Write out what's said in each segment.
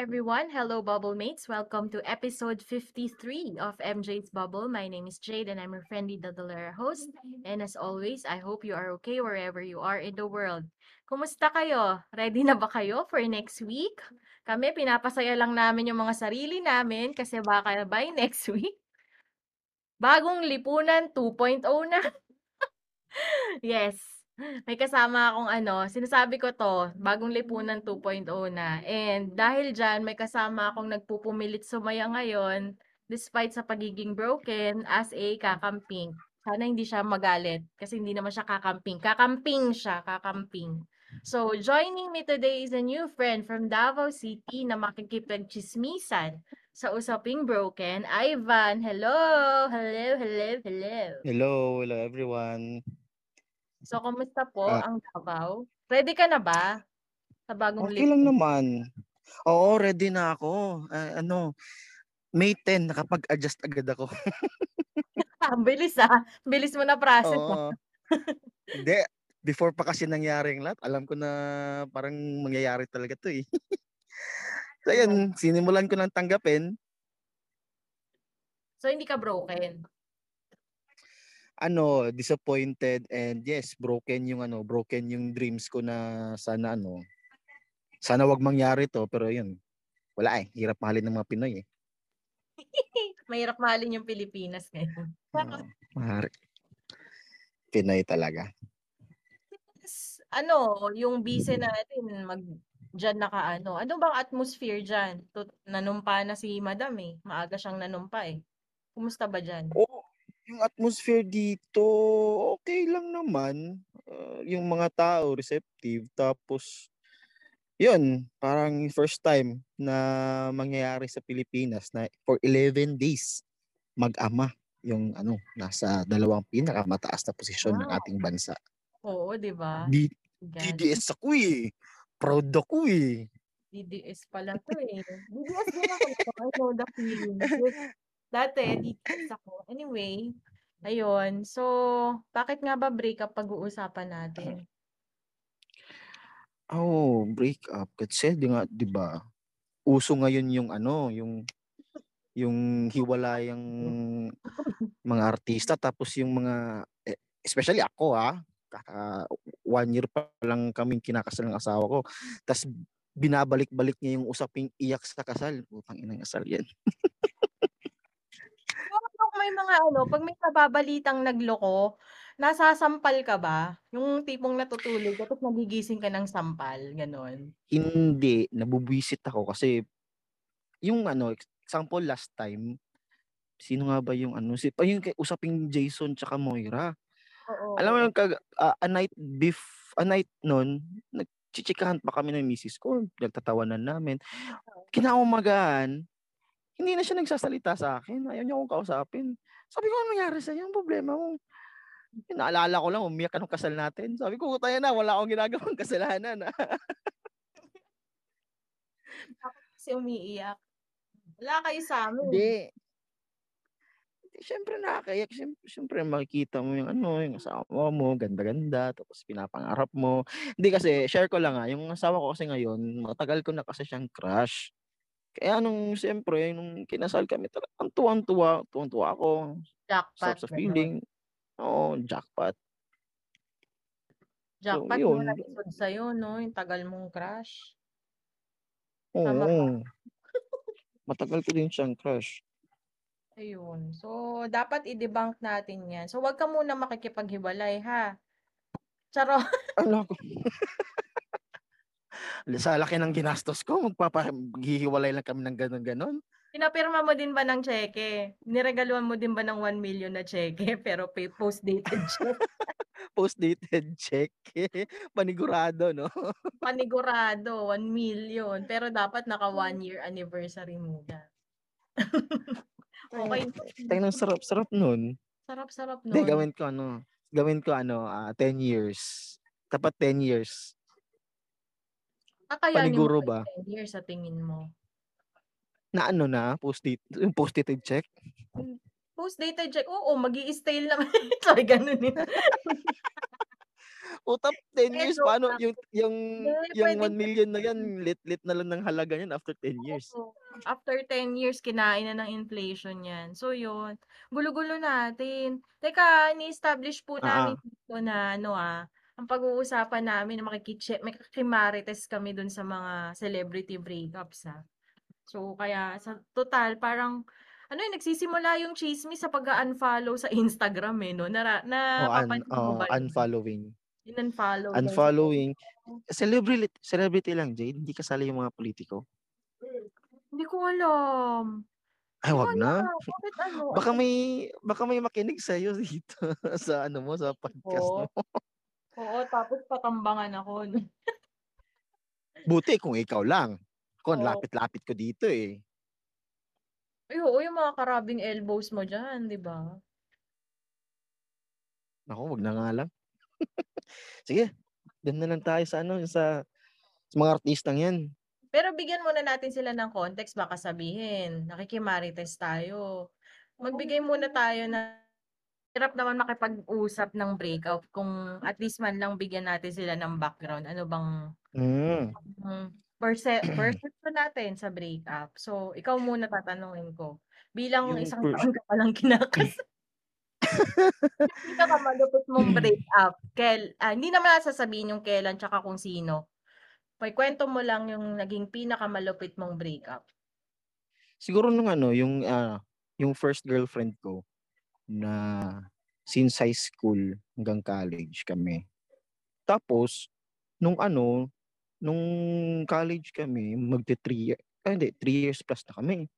Everyone. Hello, Bubble Mates. Welcome to episode 53 of MJ's Bubble. My name is Jade and I'm your friendly Dadalera host. And as always, I hope you are okay wherever you are in the world. Kumusta kayo? Ready na ba kayo for next week? Kami, pinapasaya lang namin yung mga sarili namin kasi baka by next week, bagong lipunan 2.0 na. yes. May kasama akong ano, sinasabi ko 'to, bagong lipunan 2.0 na. And dahil diyan may kasama akong nagpupumilit sumaya ngayon despite sa pagiging broken as a kakamping. Sana hindi siya magalit kasi hindi naman siya kakamping. Kakamping siya, kakamping. So, joining me today is a new friend from Davao City na makikipagchismisan sa Usaping Broken, Ivan. Hello! Hello, hello, hello. Hello, hello everyone. So, kumusta po Ah. ang Davao? Ready ka na ba? Sa bagong Okay lang naman. Oo, ready na ako. Ah, ano, May 10, nakapag-adjust agad ako. Ang bilis ah. Bilis mo na process ah. Oo. Hindi, before pa kasi nangyari ang lahat, alam ko na parang mangyayari talaga to eh. so yun, sinimulan ko lang tanggapin. So, hindi ka broken. Ano, disappointed and yes, broken yung ano, broken yung dreams ko na sana ano, sana wag mangyari to, pero yun, wala eh, hirap mahalin ng mga Pinoy eh. Mahirap mahalin yung Pilipinas ngayon. Oo, mahari. Pinoy talaga. Ano, yung bise natin, mag dyan naka ano. Ano bang atmosphere dyan? Nanumpa na si Madam eh. Maaga siyang nanumpa eh. Kumusta ba dyan? Oo, yung atmosphere dito, okay lang naman. Ah, yung mga tao, receptive. Tapos, yun, parang first time na mangyayari sa Pilipinas na for 11 days mag-ama yung ano, nasa dalawang pinakamataas na posisyon ng Wow. ating bansa. Oo, di ba? D-. DDS ako eh. Proud ako eh. DDS pala to eh. DDS din ako. I know the feeling. Dati, DDS ako. Anyway, ayun. So, bakit nga ba breakup pag-uusapan natin? Oh, break up. Kasi di nga, di ba? Uso ngayon yung ano, yung yung hiwalayang mga artista tapos yung mga eh, especially ako ah kaka one year pa lang kaming kinakasal ng asawa ko tapos binabalik-balik niya yung usaping iyak sa kasal putang inang asal yan may mga ano, pag may nababalitang nagloko, nasasampal ka ba? Yung tipong natutulog ka tapos nagigising ka ng sampal, ganon. hindi nabubwisit ako kasi yung ano example last time sino nga ba yung ano si pa yung kay- usaping Jason tsaka Moira Oo. Alam mo yung kag, ah, a night bef a night nun, nagchichikahan pa kami ng misis ko, nagtatawanan namin. Kinaumagahan, hindi na siya nagsasalita sa akin, ayaw niya akong kausapin. Sabi ko, "Anong nangyari sa'yo? Anong problema mo?" Naalala ko lang, umiyak ka kasal natin. Sabi ko, tayo na, wala akong ginagawang kasalanan. ah." Kasi umiiyak. Wala kayo sa amin. Hindi. Siyempre nakakayak. Siyempre, siyempre makikita mo yung ano, yung asawa mo, ganda-ganda, tapos pinapangarap mo. Hindi kasi, share ko lang ah, yung asawa ko kasi ngayon, matagal ko na kasi siyang crush. Kaya nung siyempre, nung kinasal kami, talagang tuwang-tuwa, tuwang-tuwa ako. Jackpot. Sarap sa feeling. Oo, jackpot. Jackpot So, mo yun. nalisod sa'yo, no? Yung tagal mong crush. Oo. Tama ba? Matagal ko din siyang crush. Ayun. So, dapat i-debunk natin yan. So, wag ka muna makikipaghiwalay, ha? Charo. Ano ko? sa laki ng ginastos ko, magpapahihiwalay lang kami ng ganon-ganon. Pinapirma mo din ba ng cheque? Niregaluhan mo din ba ng 1 million na cheque pero pay post-dated check? Post-dated check. Panigurado, no? Panigurado, 1 million. Pero dapat naka 1 year anniversary muna. Okay. Tayo ng sarap-sarap nun. Sarap-sarap Hindi, nun. gawin ko ano. Gawin ko ano, ah, 10 years. Tapat 10 years. Kakayanin mo Paniguro ba ba? yung 10 years sa tingin mo? Na ano na, post-it, yung post-it check. Post-dated check, oo, mag stale naman. Sorry, ganun yun. Utap, 10 Eh, years, joke paano? Yung, yung, Hindi, yung pwede 1 million na yan, lit-lit na lang ng halaga yan after 10 years. Oo. After 10 years, kinain na ng inflation yan. So, yun. Gulo-gulo natin. Teka, ni-establish po Ah, namin dito na, ano ah, ang pag-uusapan namin, makikiche, makikimarites kami dun sa mga celebrity breakups ah. So, kaya, sa total, parang, ano yun, nagsisimula yung chismis sa pag-unfollow sa Instagram eh, no? Un, napapansin mo oh, ba yun? unfollowing. In-unfollow daw sa Unfollowing. Celebrity, celebrity lang, Jade. Hindi kasali yung mga politiko. Hindi ko alam. Ay, wag na. Bakit ano? Baka may, baka may makinig sa'yo dito sa ano mo, sa podcast mo. Oo, tapos patambangan ako. Buti kung ikaw lang. Ako, Oo. lapit-lapit ko dito eh. Ay, oo, yung mga karabing elbows mo dyan, di ba? Ako, wag na nga lang. Sige, doon na lang tayo sa ano, sa, sa mga artistang yan. Pero bigyan muna natin sila ng context, baka sabihin, nakikimarites tayo. Magbigay muna tayo na hirap naman makipag-usap ng breakout kung at least man lang bigyan natin sila ng background. Ano bang Mm. mm, perce- perception natin sa breakup? So, ikaw muna tatanungin ko. Bilang Yung isang per- taon ka palang kinakas. pinakamalupit mong breakup, kel, ah, hindi naman sasabihin yung kailan tsaka kung sino. May kwento mo lang yung naging pinakamalupit mong breakup. Siguro nung ano, yung ah, yung first girlfriend ko na since high school hanggang college kami. Tapos nung ano, nung college kami, magte 3 years, ah, hindi, 3 years plus na kami.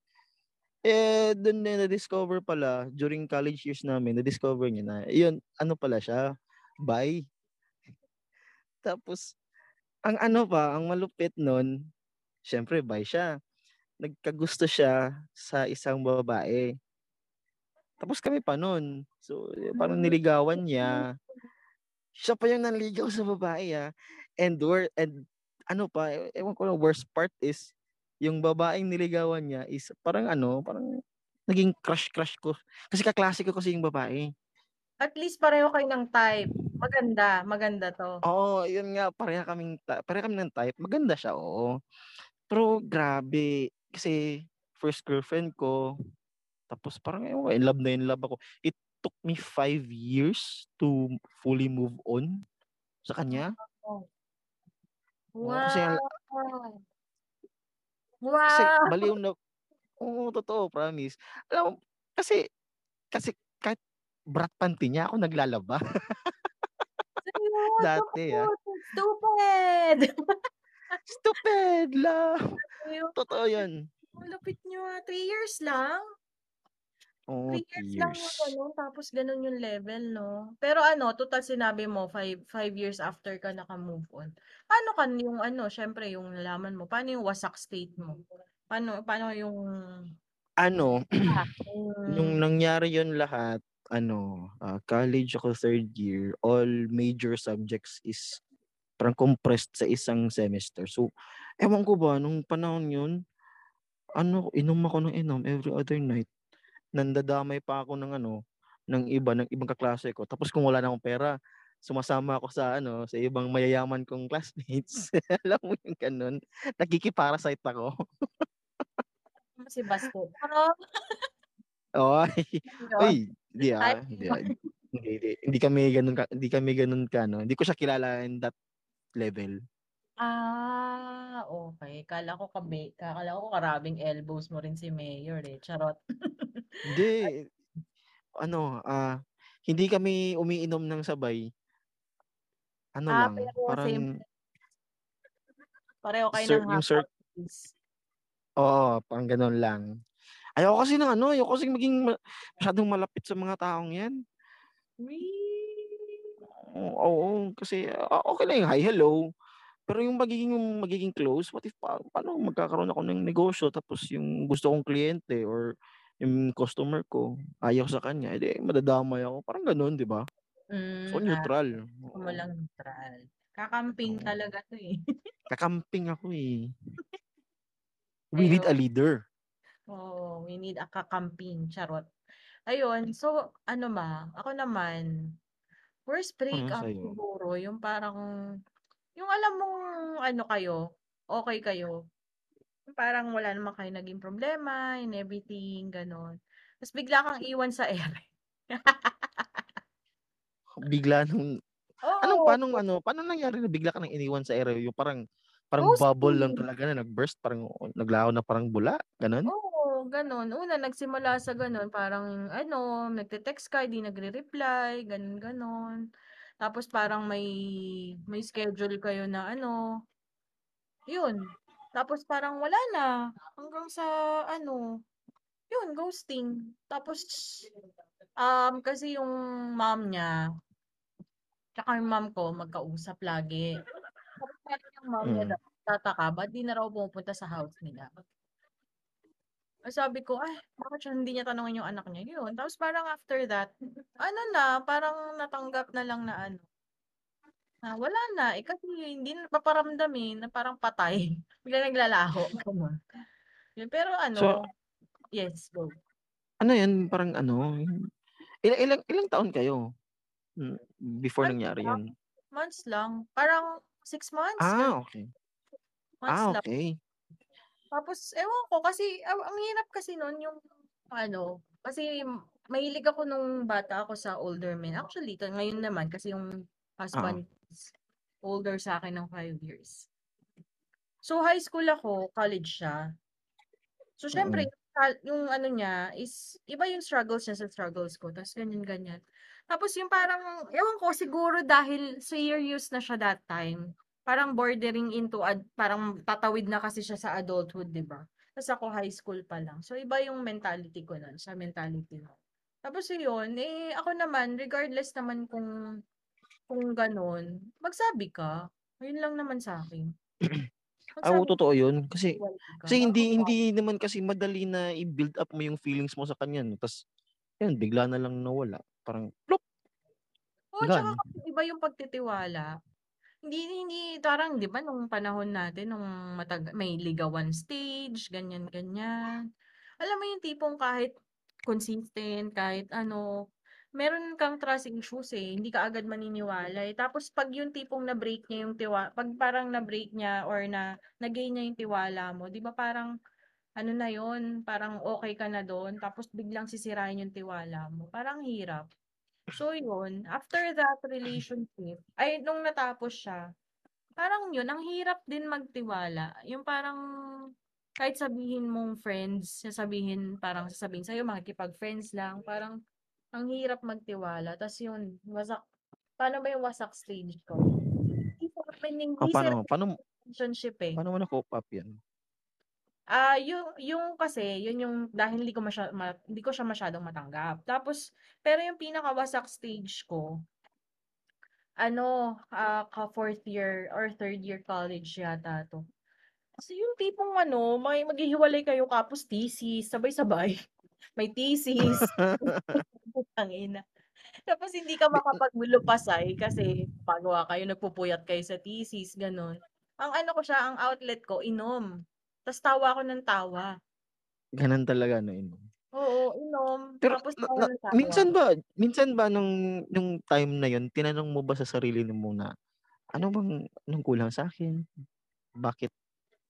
Eh, doon na na-discover pala, during college years namin, na-discover niya na, yun, ano pala siya, bi. Tapos, ang ano pa, ang malupit nun, syempre, bi siya. Nagkagusto siya sa isang babae. Tapos kami pa nun. So, eh, parang niligawan niya. Siya pa yung nanligaw sa babae ah. And, wor- and ano pa, ewan ko lang, worst part is, yung babaeng niligawan niya is parang ano, parang naging crush-crush ko. Kasi kaklase ko kasi yung babae. At least pareho kayo ng type. Maganda, maganda to. Oo, yun nga, pareha kaming, pareha kami ng type. Maganda siya, oo. Pero grabe, kasi first girlfriend ko, tapos parang ewan in love na in love ako. It took me five years to fully move on sa kanya. Oo, kasi ang- Wow. Kasi Wow. baliw na, oo, totoo, promise. Alam mo, kasi, kasi kahit brat panty niya ako naglalaba. Dati, ah. Stupid. Stupid love. Totoo yun. Malupit nyo ah. Three years lang. Oo, Three years lang years. yung ganun, tapos ganun yung level, no? Pero ano, total sinabi mo, five, five years after ka naka-move on. Paano ka yung ano, syempre yung nalaman mo, paano yung wasak state mo? Paano, paano yung, Ano, ah, nung yung nangyari yun lahat, ano, ah, college ako third year, all major subjects is parang compressed sa isang semester. So, ewan ko ba, nung panahon yun, ano, inom ako ng inom every other night. Nandadamay pa ako ng ano, ng iba, ng ibang kaklase ko. Tapos kung wala na akong pera, sumasama ako sa ano, sa ibang mayayaman kong classmates. Alam mo yung ganun? Nakikiparasite ako. si Basto. Ano? Oy, oy, hindi ah, hindi, ah. hindi, hindi, hindi kami ganun ka, hindi kami ganun ka, no? Hindi ko siya kilala in that level. Ah, okay. Kala ko kabe, kala ko karabing elbows mo rin si Mayor eh. Charot. Hindi, ano, ah, hindi kami umiinom ng sabay. Ano Ah, lang, pero parang, same. Pareho kayo Sir- ng yung sir- oo, parang ganun lang. Ayoko kasi ng ano, ayoko kasi maging ma- masyadong malapit sa mga taong yan. Oo, oo, kasi ah, okay lang yung hi, hello. Pero yung magiging magiging close, what if pa, paano magkakaroon ako ng negosyo tapos yung gusto kong kliyente or yung customer ko ayaw sa kanya, eh di madadamay ako. Parang gano'n, 'di ba? So, Hmm, ah, neutral, gusto mo lang neutral. Kakamping Oo. talaga 'to, eh. Kakamping ako, eh. We need a leader. Oo, we need a kakamping, charot. Ayun, so ano ba, ako naman, worst Ano breakup sa'yo? siguro yung parang yung alam mong ano kayo, okey kayo. Parang wala naman kayong naging problema and everything, gano'n. Ta's bigla kang iwan sa ere. Bigla nung anong Oo. paanong ano, paano nangyari na bigla ka ng iniwan sa ere, yung parang parang bubble lang Ghosting. talaga na nag-burst, parang naglaho na parang bula, gano'n? Oo, gano'n. Una nagsimula sa gano'n, parang ano, nagte-text ka, 'di nagre-reply, gano'n, gano'n. Tapos parang may may schedule kayo na ano, yun. Tapos parang wala na, hanggang sa ano, yun ghosting. Tapos, um, kasi yung mom niya tsaka yung mom ko magkausap lagi. Tapos parang yung mom niya Mm. daw nagtataka ba't 'di na raw pumupunta sa house nila. Sabi ko, "Ay, bakit siya hindi niya tanungin yung anak niya?" Yun, tapos parang after that, ano na, parang natanggap na lang na ano, na wala na, eh, kasi hindi na nagpaparamdam, eh, na parang patay. Biglang naglalaho, gano'n. Yun, pero So ano yes, go. ano yun, parang ano, ila ilang ilang taon kayo? Hmm, before Months nangyari lang, yun? months lang. Parang 6 months, gano'n. Ah, okey. Months Ah, lang. okey. Tapos ewan ko kasi ang ang hirap kasi nun yung ano, kasi mahilig ako nung bata ako sa older men. Actually, ngayon naman kasi yung Oo. husband is older sa'kin ng 5 years. So, high school ako, college siya. So, siyempre Mm. kal yung ano niya is iba yung struggles niya sa struggles ko ta's ganyan-ganyan. Tapos yung parang ewan ko siguro dahil serious na siya that time, parang bordering into ad parang tatawid na kasi siya sa adulthood, 'di ba? Ta's ako high school pa lang. So, iba yung mentality ko nun sa mentality mo. Tapos ayun, eh, ako naman regardless naman kung kung gano'n, magsabi ka. Yun lang naman sa'kin. Ah, oo, Magsabi totoo yun. Kasi ka. kasi hindi hindi naman kasi madali na i-build up mo yung feelings mo sa kanya 'no, ta's yun bigla na lang nawala, parang plop. Oo, tsaka Gone. kasi iba yung pagtitiwala. Hindi hindi parang 'di ba nung panahon natin nung matag may ligawan stage, ganyan-ganyan. Alam mo yung tipong kahit consistent, kahit ano, meron kang trust issues, eh, hindi ka agad maniniwala, eh. Tapos 'pag yung tipong na-break niya yung tiwa 'pag parang na-break niya or na na-gain niya yung tiwala mo, 'di ba parang ano na yun, parang okey ka na dun tapos biglang sisirain yung tiwala mo, parang hirap. So yun, after that relationship ay nung natapos siya, parang yun ang hirap din magtiwala. Yung parang kahit sabihin mong friends, sasabihin parang sasabihin sa'yo makikipag-friends lang, parang ang hirap magtiwala ta's yun wasak paano ba yung wasak stage ko? Hindi sa amin Oh, paano paano relationship, eh. paano mo na-cope up yan? Ah, yung yung kasi yun yung dahil hindi ko masya ma hindi ko siya masyadong matanggap. Tapos pero yung pinakawasak stage ko ano, ah, ka-4th year or 3rd year college yata 'to. Kasi yung tipong ano, may maghihiwalay kayo tapos thesis, sabay-sabay. May thesis, putang ina. Tapos hindi ka makapaglupasay kasi gumagawa kayo, nagpupuyat kayo sa thesis, gano'n. Ang ano ko siya, ang outlet ko inom, ta's tawa ako ng tawa. Ganun talaga 'no, inom. Oo, inom Pero tapos na na tawa. minsan ba minsan ba nung nung time na yun tinanong mo ba sa sarili mo na, "Ano bang anong kulang sa'kin? Bakit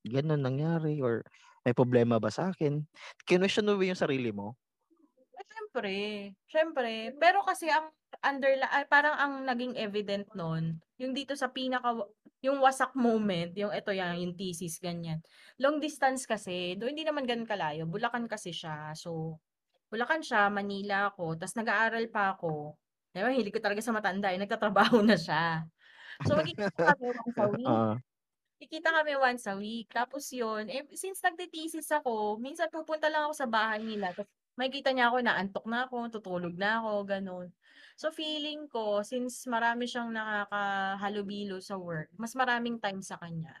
gano'n nangyari or may problema ba sa'kin?" Kinuwestiyon mo ba yung sarili mo? Siyempre, siyempre. Pero kasi ang underla ay parang ang naging evident nun, yung dito sa pinaka yung wasak moment, yung eto yan, yung thesis, ganyan. Long distance kasi, though hindi naman gano'n kalayo, Bulacan kasi siya. So, Bulacan siya, Manila ako, ta's nag-aaral pa ako. 'Di ba hilig ko talaga sa matanda, eh, nagtatrabaho na siya. So, magkikita kami once a week. Magkikita kami once a week. Tapos yun, eh, since nagte-thesis ako, minsan pupunta lang ako sa bahay nila ta's makikita niya ako inaantok na ako, tutulog na ako, gano'n. So, feeling ko since marami siyang nakakahalubilo sa work, mas maraming time sa kanya.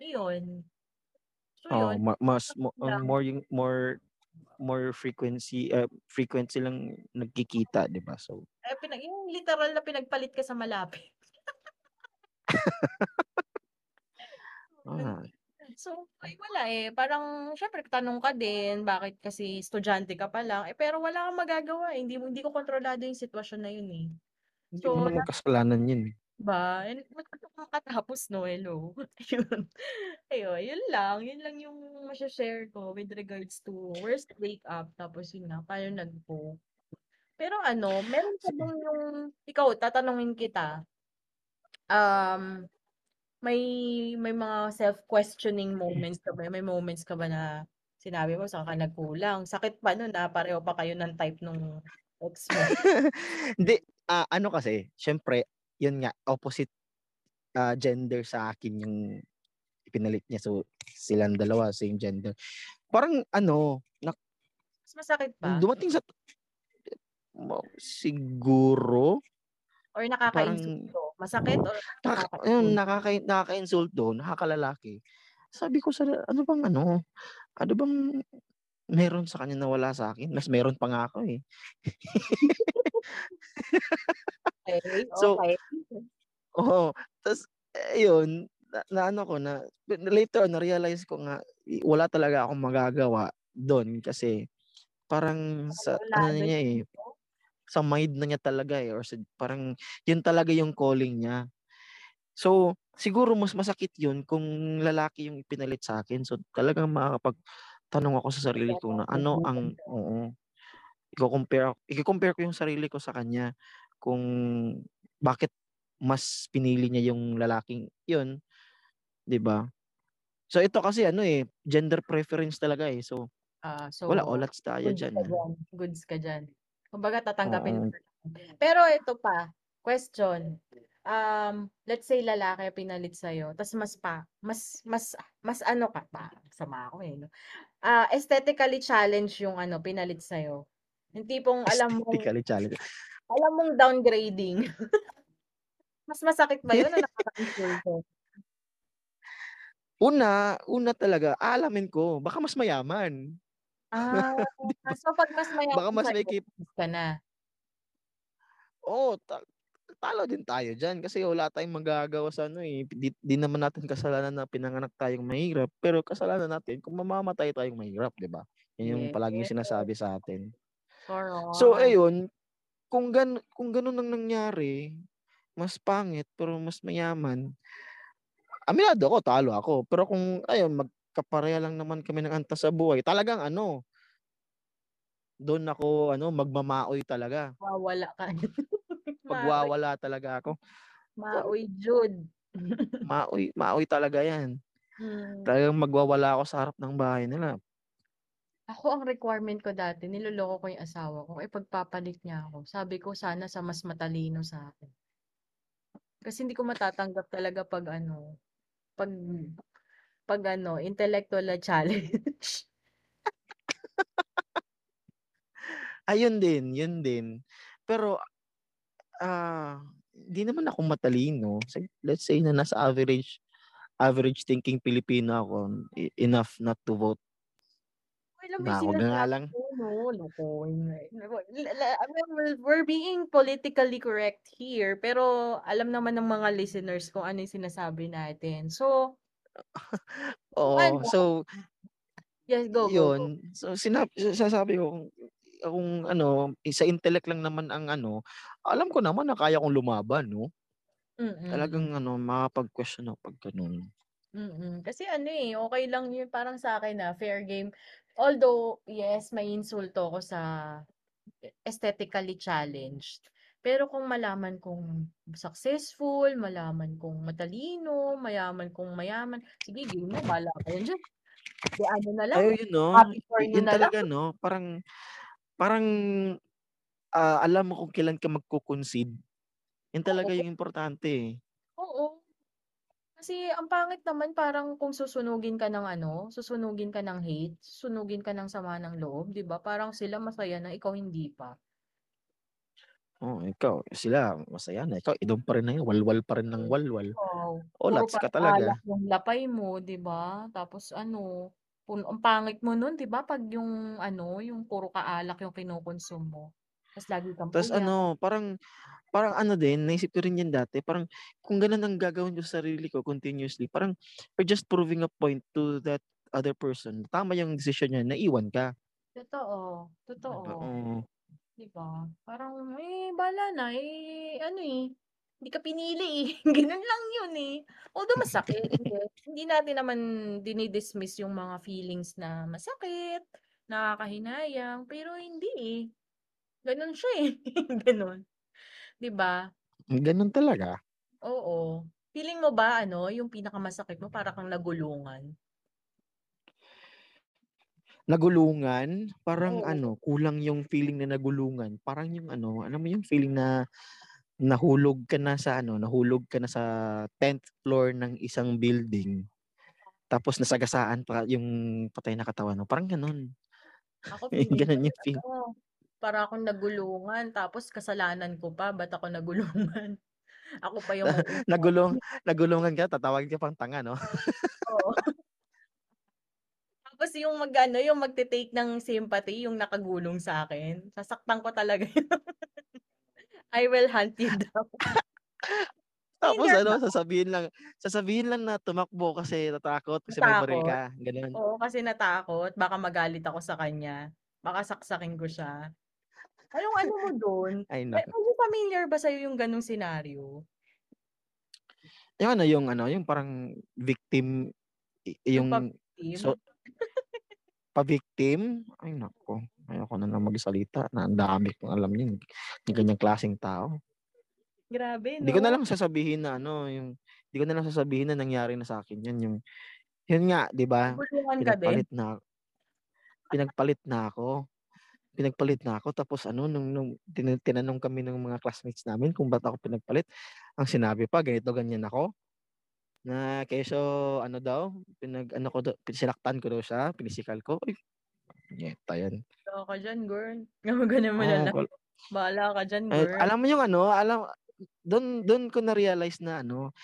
Iyon. So, yun, ma mas mo yun lang. more yung more more frequency uh, frequent silang nagkikita, 'di ba? So Eh, pinag yung literal na pinagpalit ka sa malapit. Ah. So, ay wala, eh, parang siyempre tanong ka din, bakit kasi estudyante ka pa lang, eh, pero wala kang magagawa, eh, hindi mo hindi ko kontrolado yung sitwasyon na yun, eh. Hindi mo So, naman na kasalanan yun, eh. ba, and makatapos 'no, hello. Ayun, ayun, yun lang, yun lang yung mashe-share ko with regards to worst breakup. Tapos yun nga, paano nagpo. Pero ano, meron ka bang yung ikaw tatanungin kita, um, may may mga self-questioning moments ka ba, may moments ka ba na sinabi mo saan ka nagkulang, sakit pa nun, ah, pareho pa kayo ng type nung ex mo? Hindi, ah, ano kasi, siyempre yun nga, opposite, ah, gender sa akin yung ipinalit niya. So, silang dalawa same gender. Parang ano, nak Mas masakit ba? dumating sa siguro Or parang nakaka-insulto, masakit or nakaka-insulto? nakaka nakaka-insulto, nakakalalaki. Sabi ko sa ano bang ano, ano bang meron sa kanya na wala sa'kin? Mas meron pa nga ako, eh. Okey, So okey. oo, ta's ayun, na naano ko na later on na-realize ko nga, wala talaga akong magagawa dun kasi parang sa ano niya, eh? Sa mind na niya talaga, eh, or sa parang yun talaga yung calling niya. So, siguro mas masakit yun kung lalaki yung ipinalit sa'kin. So, talagang makakapagtanong ako sa sarili ko na ano ang oo, iko-compare iko-compare ko yung sarili ko sa kanya kung bakit mas pinili niya yung lalaking yun, 'di ba? So, ito kasi ano, eh, gender preference talaga, eh. So, wala so olats tayo goods diyan, ka ah. diyan, goods ka diyan. Kumbaga tatanggapin mo Oo. na lang. Pero ito pa, question, um, let's say lalaki pinalit sa'yo ta's mas pa mas mas mas ano ka pa, sama ako, eh, 'no, ah, aesthetically challenged yung ano pinalit sa'yo, yung tipong alam mong Aesthetically challenged. alam mong downgrading. Mas masakit ba yun o nakaka-insulto? Una, una talaga aalamin ko, baka mas mayaman. Ah, so 'pag mas Baka mayaman mas may sa'yo, kip ka na? Oo, ta talo din tayo diyan kasi wala tayong magagawa sa ano, eh, di di naman natin kasalanan na pinanganak tayong mahirap, pero kasalanan natin kung mamamatay tayong mahirap, 'di ba? Yun yung Yes. palaging sinasabi sa atin. So Correct. ayun, kung gan kung ganun ang nangyari, mas pangit pero mas mayaman, aminado ako talo ako. Pero kung ayun, magkapareha lang naman kami ng antas sa buhay, talagang ano dun ako ano, magmamaoy talaga. Mawawala ka. Maoy. Magwawala talaga ako. Maoy jud. Maoy maoy talaga 'yan. Hmm. Talagang magwawala ako sa harap ng bahay nila. Ako ang requirement ko dati niloloko ko yung asawa ko, ipagpapalit niya ako. Sabi ko sana sa mas matalino sa'kin. Kasi hindi ko matatanggap talaga 'pag ano, 'pag 'pag ano, intellectual na challenge. Ayun din, yun din. Pero, ah, hindi naman ako matalino. Let's say na nasa average average thinking Pilipino ako, enough not to vote. Alam mo wag na nga lang. 'no, we're being politically correct here, pero alam naman ng mga listeners kung ano yung sinasabi natin. So Oo, so Yes, go, go, go. yun. So sinab sinasabi ko kung ano, eh, sa intellect lang naman ang ano, alam ko naman na kaya kong lumaban 'no. Mm, hmm. Talagang ano, makakapag-question ako 'pag gano'n. Mm, kasi ano, eh, okey lang yun parang sa'kin, ah, fair game. Although, yes, maiinsulto ako sa aesthetically challenged. Pero kung malaman kong successful, malaman kong matalino, malaman kong mayaman, sige game na bahala kayo diyan. I-ano na lang, Ay, yun 'no, happy for you yun na lang. talaga 'no, parang parang, ah, alam mo kung kailan ka magko-concede. Yun talaga Oo. yung importante, eh. Oo. Kasi ang pangit naman parang kung susunugin ka ng ano, susunugin ka ng hate, susunugin ka ng sama ng loob, 'di ba? Parang sila masaya na, ikaw hindi pa. Oo, ikaw sila masaya na, ikaw inom pa rin ng walwal pa rin ng walwal. Ikaw, puro Olats ka talaga. yung lapay mo, 'di ba? Tapos ano Pun ang pangit mo nun 'di ba 'pag yung ano, yung puro kaalak yung kino-consume mo, tas lagi kang puyat. ano, parang parang ano din, naisip ko rin 'yan dati, parang kung gano'n ang gagawin ko sa sarili ko continuously, parang you're just proving a point to that other person. Tama yung desisyon niya, naiwan ka. Totoo, totoo. Oo. 'Di ba? Parang, eh, bahala na, eh, ano, eh, hindi ka pinili, eh, gano'n lang yun, eh. Although masakit, hindi hindi natin naman dini-dismiss yung mga feelings na masakit, nakakahinayang, pero hindi, eh. Gano'n siya, eh, gano'n. 'Di ba? Gano'n talaga. Oo. Feeling mo ba ano, yung pinakamasakit mo para kang nagulungan? Nagulungan? Parang Oo. ano, kulang yung feeling na nagulungan. Parang yung ano, alam mo yung feeling na nahulog ka na sa ano, nahulog ka na sa 10th floor ng isang building, tapos nasagasaan pa yung patay na katawan mo, parang gano'n. Ako Gano'n yung feel. ano, para akong nagulungan tapos kasalanan ko pa, ba't ako nagulungan. Ako pa yung mauugali. nagulungan ka tatawagin ka pang tanga 'no? Oo. Tapos yung mag-ano, yung magte-take ng sympathy yung nakagulong sa'kin, sasaktan ko talaga yun. I will hunt you down. Tapos ano, sasabihin lang sasabihin lang na tumakbo kasi natakot, kasi may baril Natakot. ka, gano'n. Oo, kasi natakot baka magalit ako sa kanya, baka saksakin ko siya. Anong ano mo Ay me naku. medyo familiar ba sa'yo yung gano'ng senaryo? Yung ano, yung ano, yung parang victim, i Yung yung so pa-victim? Ay naku, ayoko na lang magsalita na ang dami kong alam niyan, yung ganyang klaseng tao. Grabe Hindi ko na 'no? lang sasabihin na ano, yung hindi ko na lang sasabihin na nangyari na sa'kin 'yan, yung yun nga 'di ba, pinagpalit na pinagpalit na ako. Pinagpalit na ako tapos ano nung nung tina tinanong kami ng mga classmates namin kung ba't ako pinagpalit, ang sinabi pa ganito, ganyan ako. Na kesyo ano daw, pinag-ano ko daw sinaktan ko daw siya, pinisikal ko. Uy, punyeta 'yan. Bahala ka diyan girl, gaganunin mo na lang. Bahala ka diyan At girl. alam mo yung ano, alam dun dun ko na-realize na ano,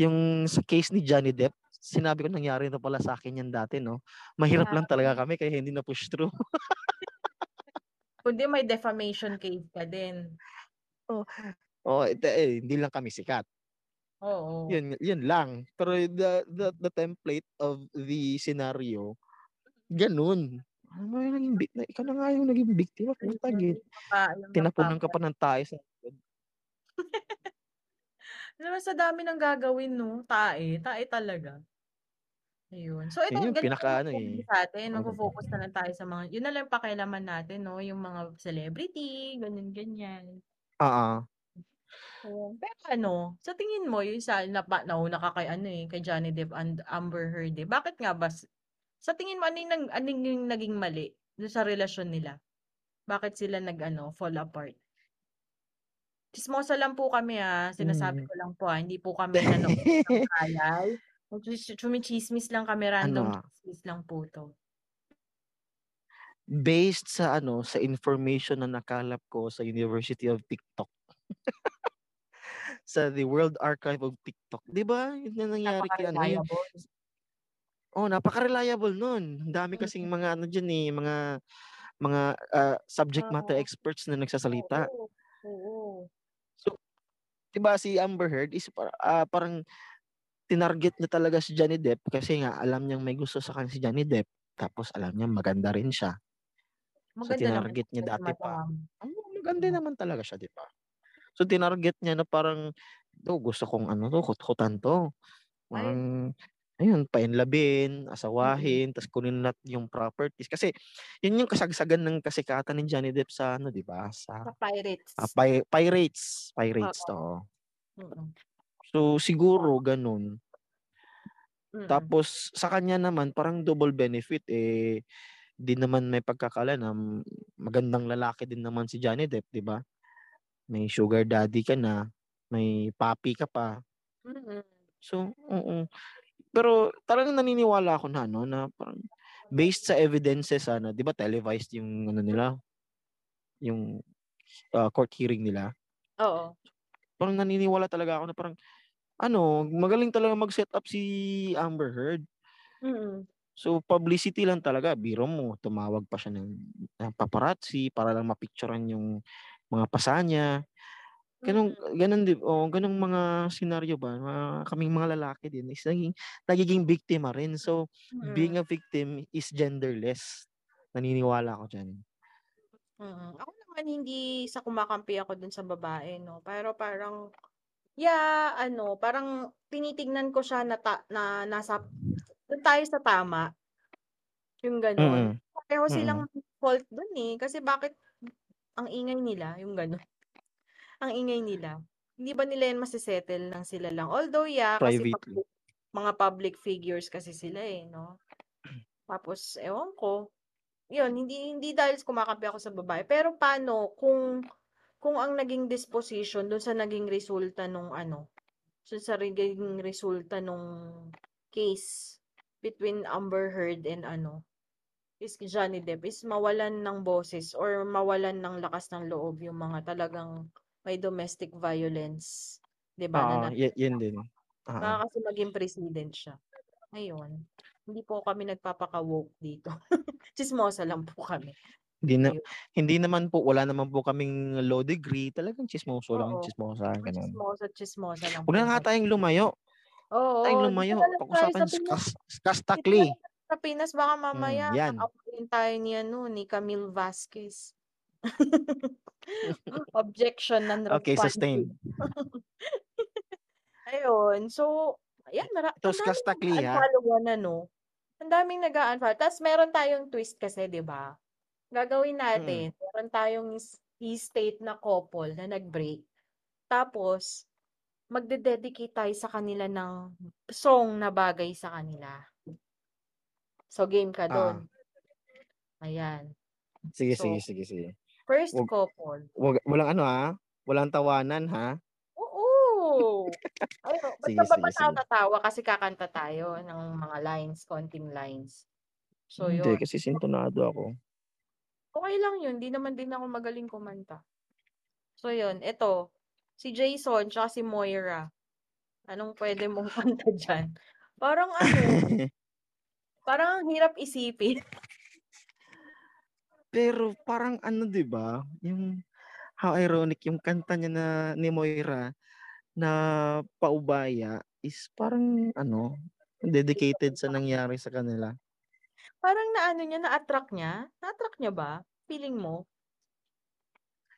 yung sa case ni Johnny Depp, sinabi ko nangyari na pala sa'kin 'yan dati 'no. Mahirap lang talaga Grabe. kami kaya hindi na-push through. Kundi may defamation case ka din. Oh, oo, ite eh, hindi lang kami sikat. Oo. Yun yun lang. Pero the the the template of the scenario, gano'n. Ano ba yung naging bik na ikaw na nga yung naging biktima puta gi papa yung tinapunan ka pa ng tae sa. Alam mo sa dami ng gagawin 'no, tae, tae talaga. Ayun. So ito Yun yung pinaka-ano, mangyayari eh. sa'tin, magfo-focus na lang tayo sa mga yun na lang pakialaman natin 'no, yung mga celebrity, ganyan-ganyan. Oo. Oo, pero ano, sa tingin mo yung sa napa nauna ka kay ano, eh, kay Johnny Depp and Amber Heard, eh, bakit nga ba sa tingin mo ano yung nag ano yung naging mali sa relasyon nila? Bakit sila nag-ano, fall apart? Tsismosa lang po kami, ah, sinasabi Mm. ko lang po, ah, hindi po kami nanood ng halal, tsumi tsumitsismis lang kami, Ano, random tsismis lang po 'to. Based sa ano, sa information na nakalap ko sa University of TikTok. Sa The World Archive of TikTok, 'di ba yun yung nangyari kay ano Napaka-reliable. Oo, napaka-reliable nun. Ang dami kasing Mm. mga ano diyan, eh, mga mga, ah, subject matter experts na nagsasalita. Oo. So, 'di ba si Amber Heard is para ah, parang tinarget niya talaga si Johnny Depp kasi nga alam niyang may gusto sa kanya si Johnny Depp, tapos alam niyang maganda rin siya. So, Maganda naman tinarget niya dati pa. maganda Mm. naman talaga siya 'di ba? So, tinarget niya na parang, "'To gusto kong ano 'to, hothotan 'to." Parang ayun, pa-in-love-in, Mm. asawahin, ta's kunin lahat yung properties. Kasi yun yung kasagsagan ng kasikatan ni Johnny Depp sa ano 'di ba, sa, Sa pirates. pi pirates, pirates, Oo. oo. Mm. So, siguro gano'n. Mm. Tapos sa kanya naman parang double benefit, eh, 'di naman may pagkakaalam na magandang lalaki din naman si Johnny Depp 'di ba? May sugar daddy ka na, may papi ka pa. So, oo. Pero talagang naniniwala ako na ano, na parang based sa evidences sana 'di ba televised yung ano nila yung, ah, court hearing nila. Oo. Parang naniniwala talaga ako na parang ano, magaling talagang mag-set up si Amber Heard. Mm. So, publicity lang talaga. Biro mo, tumawag pa siya ng, ng paparazzi para lang mapicturean yung mga pasa niya. Ganun, Mm. ganun, di, oh, ganung mga senaryo ba, mga, kaming mga lalaki din is naging, nagiging biktima rin. So, being Mm. a victim is genderless. Naniniwala ako dyan. Mm. Ako naman hindi sa kumakampi ako dun sa babae, no? Pero parang, yeah, ano, parang tinitignan ko siya na, ta- na nasa, dun tayo sa tama. Yung ganon. Mm. Pareho silang fault dun eh. Kasi bakit ang ingay nila, yung ganon. Ang ingay nila. Hindi ba nila yan masisettle ng sila lang? Although, yeah, kasi Privately. public, mga public figures kasi sila eh, no? Tapos, ewan ko, yun, hindi, hindi dahil kumakampi ako sa babae. Pero paano kung, kung ang naging disposition dun sa naging resulta nung ano, dun sa naging resulta nung case between Amber Heard and ano, is Johnny Depp is mawalan ng boses or mawalan ng lakas ng loob yung mga talagang may domestic violence, 'di ba? Oo, Na y- yun din. Oo. baka kasi maging president siya. Ayun. Hindi po kami nagpapaka-woke dito. Chismosa lang po kami. Hindi na, Ayun. hindi naman po, wala naman po kaming law degree. Talagang chismoso lang, Oo. chismosa, ganun. Chismosa, chismosa lang Huwag na nga tayong lumayo. Oo, Tayong lumayo. lang Pag-usapan sa kas, kastakli. Sa Pinas, baka mamaya Mm, yan. apunin tayo ni ano, ni Camille Vasquez. Objection Okay, non-responsive. sustain. Ayun. So, ayan, mara ang sa daming kastakli ha. nag-unfollowan ano. Ang daming nag-unfollow. Tapos meron tayong twist kasi, 'di ba? Gagawin Mm. natin, meron tayong is- i-state na couple na nag-break. Tapos, magde-dedicate tayo sa kanila ng song na bagay sa kanila. So, game ka Ah. doon. Ayan. Sige, So, sige, sige, sige. first Wag, couple. wag, walang ano ha. Walang tawanan ha. Oo. Sige, basta sige, sige. tatawa kasi kakanta tayo ng mga lines, konting lines. So, Hindi, yun. kasi sintonado ako. Okay lang yun. Di naman din ako magaling kumanta. So, yun. Ito. Si Jason, tsaka si Moira. Anong pwede mong kanta dyan? Parang ano, parang ang hirap isipin. Pero parang ano 'di ba? Yung how ironic yung kanta niya na ni Moira na paubaya is parang ano, dedicated sa nangyari sa kanila. Parang naano niya, na-attract niya? Na-attract niya ba? Feeling mo?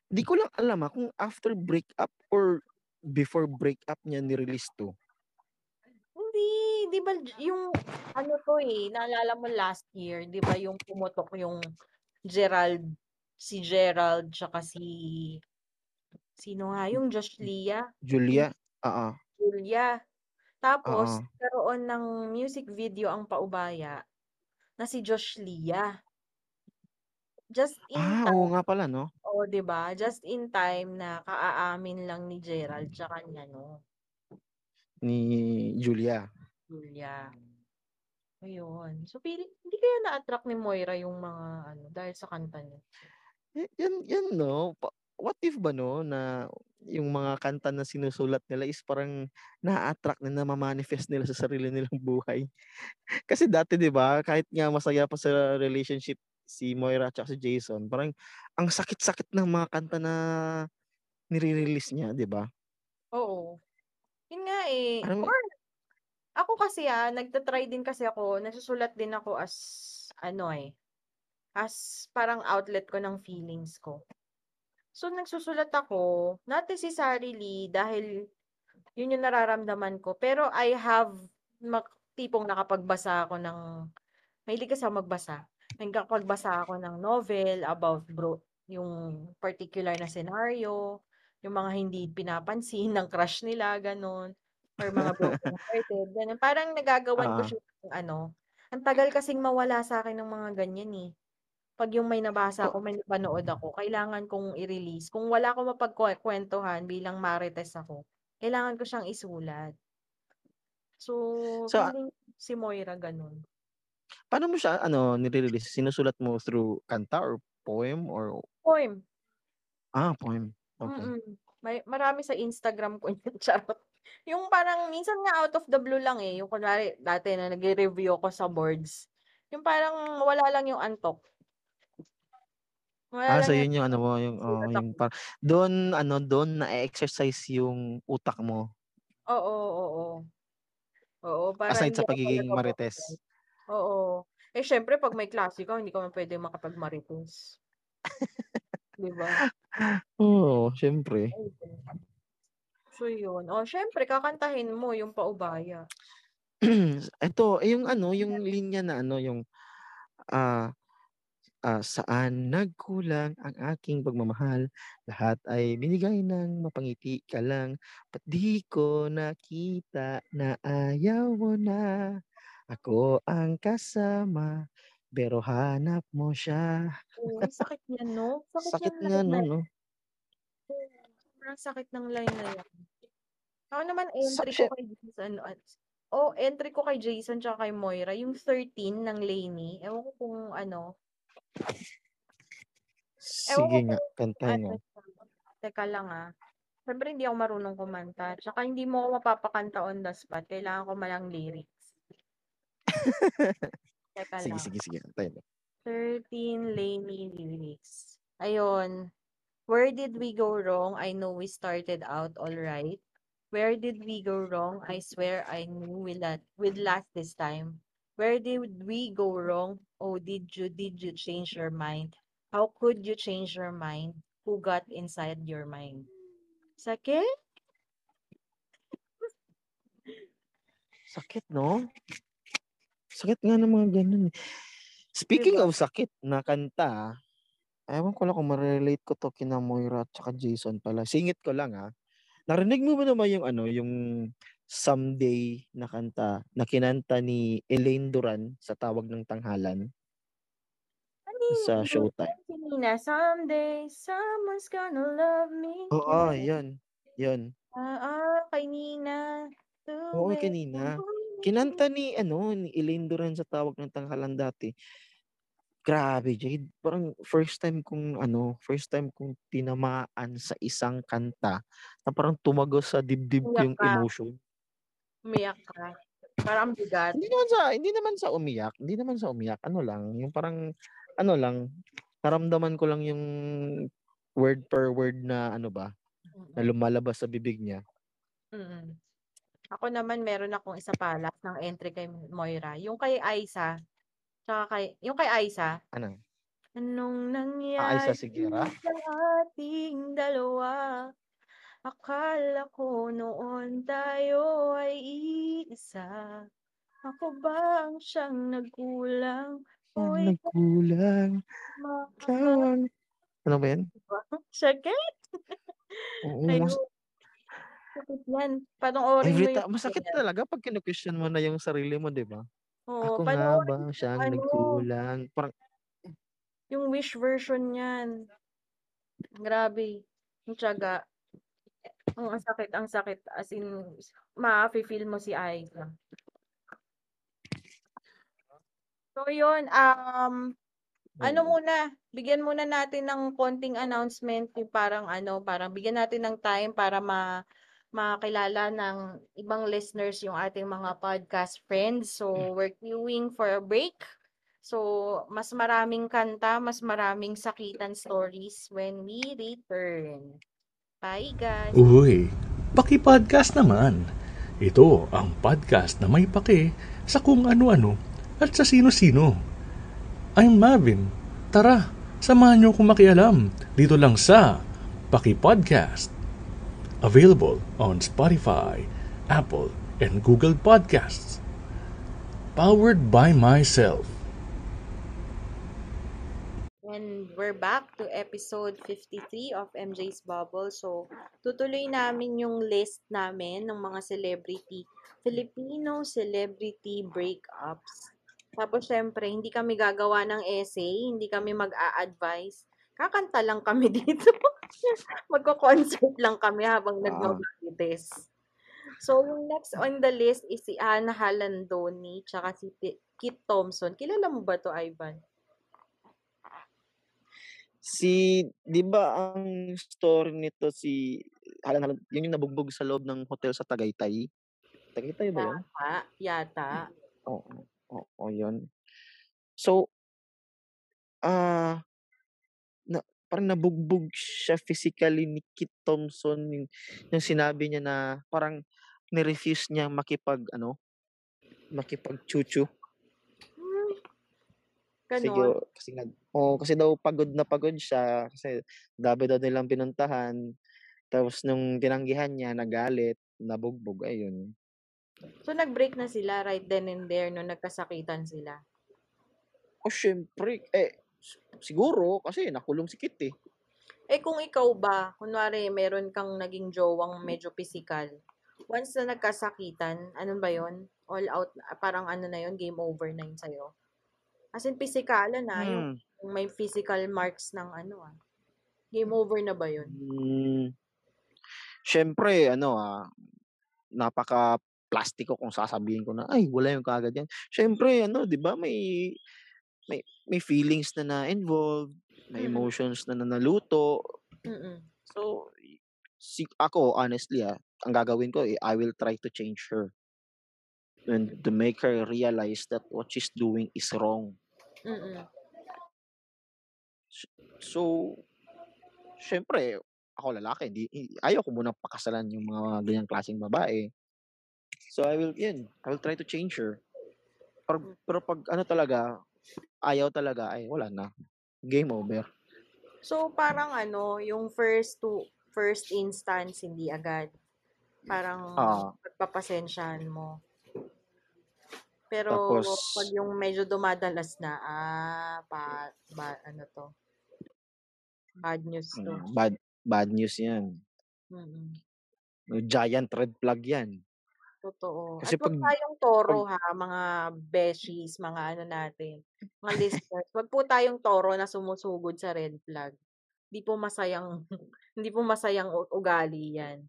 Di ko lang alam ha, kung after breakup or before breakup niya ni-release to. Di ba yung ano to eh, naalala mo last year, di ba yung pumutok yung Gerald, si Gerald, tsaka si, sino nga, yung Josh Lia, Julia, oo. Julia. Tapos, Oo. nagkaroon ng music video ang paubaya na si Josh Lia. Just in Ah, time, oo nga pala no. o di ba? Just in time na kaaamin lang ni Gerald tsaka niya, no? Ni Julia. Julia. Ayun. So, feeling, hindi kaya na-attract ni Moira yung mga ano, dahil sa kanta niya. Y- yan yan no. Pa- What if ba no na yung mga kanta na sinusulat nila is parang na-attract na na-manifest nila sa sarili nilang buhay. Kasi dati 'di ba, kahit nga masaya pa sa relationship si Moira at si Jason, parang ang sakit-sakit ng mga kanta na nire-release niya, 'di ba? Oo. Yun nga eh. Parang Or, ako kasi ah, nagtatry din kasi ako, nasusulat din ako as, ano eh, as parang outlet ko ng feelings ko. So, nagsusulat ako, not necessarily dahil yun yung nararamdaman ko, pero I have, mak- tipong nakapagbasa ako ng, mahilig kasi ako magbasa. Nagkapagbasa ako ng novel about bro, yung particular na scenario, yung mga hindi pinapansin ng crush nila, ganun, or mga broken hearted, ganun. Parang nagagawan ko ah siya ng ano, ang tagal kasing mawala sa akin ng mga ganyan eh. Pag yung may nabasa ako, may napanood ako, kailangan kong i-release. Kung wala akong mapagkwentuhan bilang marites ako, kailangan ko siyang isulat. So, so feeling si Moira ganun. paano mo siya ano nire-release? Sinusulat mo through kanta or poem or Poem. ah, poem. Okay. Mm. May marami sa Instagram ko yun, charot. Yung parang minsan nga out of the blue lang eh, yung kunwari dati na nagre-review ako sa boards. Yung parang wala lang yung antok. Wala Ah, lang so yun yung ano mo, yung oo, utak yung par dun ano, dun na-e-exercise yung utak mo? Oo, oo. Oo, para Aside sa pagiging marites? Oo. Eh, siyempre 'pag may klase ka hindi ka naman puwedeng makipag-marites. 'Di ba? Oo, siyempre. So yun. Oh, siyempre kakantahin mo yung Paubaya. Eto, eh, yung ano, yung linya na ano, yung, ah, ah, "Saan nagkulang ang aking pagmamahal, lahat ay binigay ng mapangiti ka lang, ba't di ko nakita na ayaw mo na, ako ang kasama, pero hanap mo siya." Oo, sakit niyan 'no? Sakit Sakit nun yan. 'no? Sobrang sakit ng line na yan. Ako naman entry ko siye kay Jason at oh, entry ko kay Jason tsaka kay Moira yung 13 ng Lainey. Ewan ko kung ano. Ewan ko Sige nga, kantahin ano mo. siya. Teka lang, ah. Siyempre hindi ako marunong kumanta, tsaka hindi mo ako mapapakanta on the spot, kailangan ko malang lyrics. Teka Sige, lang. sige, sige, kantahin mo. 13 Lainey lyrics. Ayun. "Where did we go wrong? I know we started out all right. Where did we go wrong? I swear I knew we la we'd last this time. Where did we go wrong? Oh, did you did you change your mind? How could you change your mind? Who got inside your mind?" Sakit. Sakit 'no? Sakit nga ng mga ganun, eh. Speaking ba? of sakit na kanta, ewan ko lang kung mare-relate ko 'to kina Moira at tsaka Jason pala, singit ko lang, ah. Narinig mo ba naman yung ano, yung "Someday" na kanta na kinanta ni Elaine Duran sa Tawag ng Tanghalan? Kanino Sa? Showtime. Nina, "Someday someone's gonna love me." Oo, yun. Yun. Ah, ah, kay Nina. Oo, kay Nina. Kinanta ni ano, ni Elaine Duran sa Tawag ng Tanghalan dati. Grabe Jade, parang first time kong ano, first time kong tinamaan sa isang kanta na parang tumagos sa dibdib ko yung ka? emotion. Umiyak ka? Parang ang bigat. Hindi naman sa hindi naman sa umiyak hindi naman sa umiyak, ano lang, yung parang ano lang, naramdaman ko lang yung word per word na ano ba, na lumalabas sa bibig niya. Mm. Ako naman meron akong isa pa last ng entry kay Moira, yung kay Aiza, tsaka kay yung kay Aiza. Ano? Anong Ah, Aiza nangyari Sigera? sa ating dalawa, akala ko noon tayo ay iisa, ako ba ang siyang nagkulang o Ang ikaw nagkulang, ikaw mahal? ang ano ba yun? 'Di ba? Sakit. Oo, mas Ayun. Sakit yan, panoorin mo Every yung ti masakit talaga 'pag kino-question mo na yung sarili mo, 'di ba? Oo, Ako nga panoorin ba yung siyang ano nagkulang, parang yung Wish version niyan. Grabe, yung tiyaga. Oo, ang sakit ang sakit as in mafi-feel mo si Aiza. So yun, um, ano Mm. muna, bigyan muna natin ng konting announcement yung parang ano, parang bigyan natin ng time para ma makilala ng ibang listeners yung ating mga podcast friends. So, we're queuing for a break. So, mas maraming kanta, mas maraming sakitan stories when we return. Bye, guys. Uy, paki-podcast naman. Ito ang podcast na may pake sa kung ano-ano at sa sino-sino. I'm Marvin. Tara, samahan niyo akong makialam dito lang sa Paki Podcast. Available on Spotify, Apple, and Google Podcasts. Powered by myself. And we're back to episode 53 of MJ's Bubble. So, tutuloy namin yung list namin ng mga celebrity, Filipino celebrity breakups. Tapos, syempre, hindi kami gagawa ng essay, hindi kami mag-a-advise. Kakanta lang kami dito. Magko-concert lang kami habang Oo. nagmamarites. So, yung next on the list is si Ana Halandoni, tsaka si Ti- Kit Thompson. Kilala mo ba to, Ivan? Si 'di ba ang story nito si Halan Halan yun yung nabugbog sa loob ng hotel sa Tagaytay? Tagaytay ba yun? Yata, yata. Oo, oo yun. So, ah, na parang nabugbog siya physically ni Kit Thompson yung yung sinabi niya na parang ni-refuse niya makipag-ano, makipag-chu-chu. Hmm. Kasi yo kasi nga oo, kasi daw pagod na pagod siya kasi dami daw nilang pinuntahan. Tapos nung tinanggihan niya, nagalit, nabugbog, ayun. So, nag-break na sila right then and there nung nagkasakitan sila? Oh, siyempre, eh, siguro kasi nakulong si Kit, eh. Eh, kung ikaw ba, kunwari meron kang naging jowang medyo pisikal, once na nagkasakitan, ano ba yun? All out, ah, parang ano na yun, game over na yun sa'yo? As in, pisikalan na, yung, Hmm. yung may physical marks ng ano ah. Game over na ba yun? Hmm. Siyempre ano, ah, napaka-plastiko kung sasabihin ko na, "Ay, wala yung kaagad yan." Siyempre ano, 'di ba, may may may feelings na na-involved, may Mm. emotions na na naluto. Mm. So, si ako honestly, ah, ang gagawin ko, eh, I will try to change her. And to make her realize that what she's doing is wrong. Mm. So, siyempre ako lalaki, di i ayaw ko munang pakasalan yung mga ganyang klaseng babae. So, I will yun, I will try to change her. Pero Hmm. pero 'pag ano talaga, ayaw talaga, ay wala na, game over. So, parang ano, yung first to first instance, hindi agad. Parang Oo. pagpapasensyahan mo. Pero Tapos 'pag yung medyo dumadalas na, ah, pa ba ano 'to? Bad news 'to. mm, bad bad news yan. Mm. Giant red flag yan. Totoo. At Kasi 'pag tayong 'pag toro ha, mga beshies, mga ano natin, mga listeners, 'wag po tayong toro na sumusugod sa red flag. Hindi po masayang hindi po masayang u ugali yan.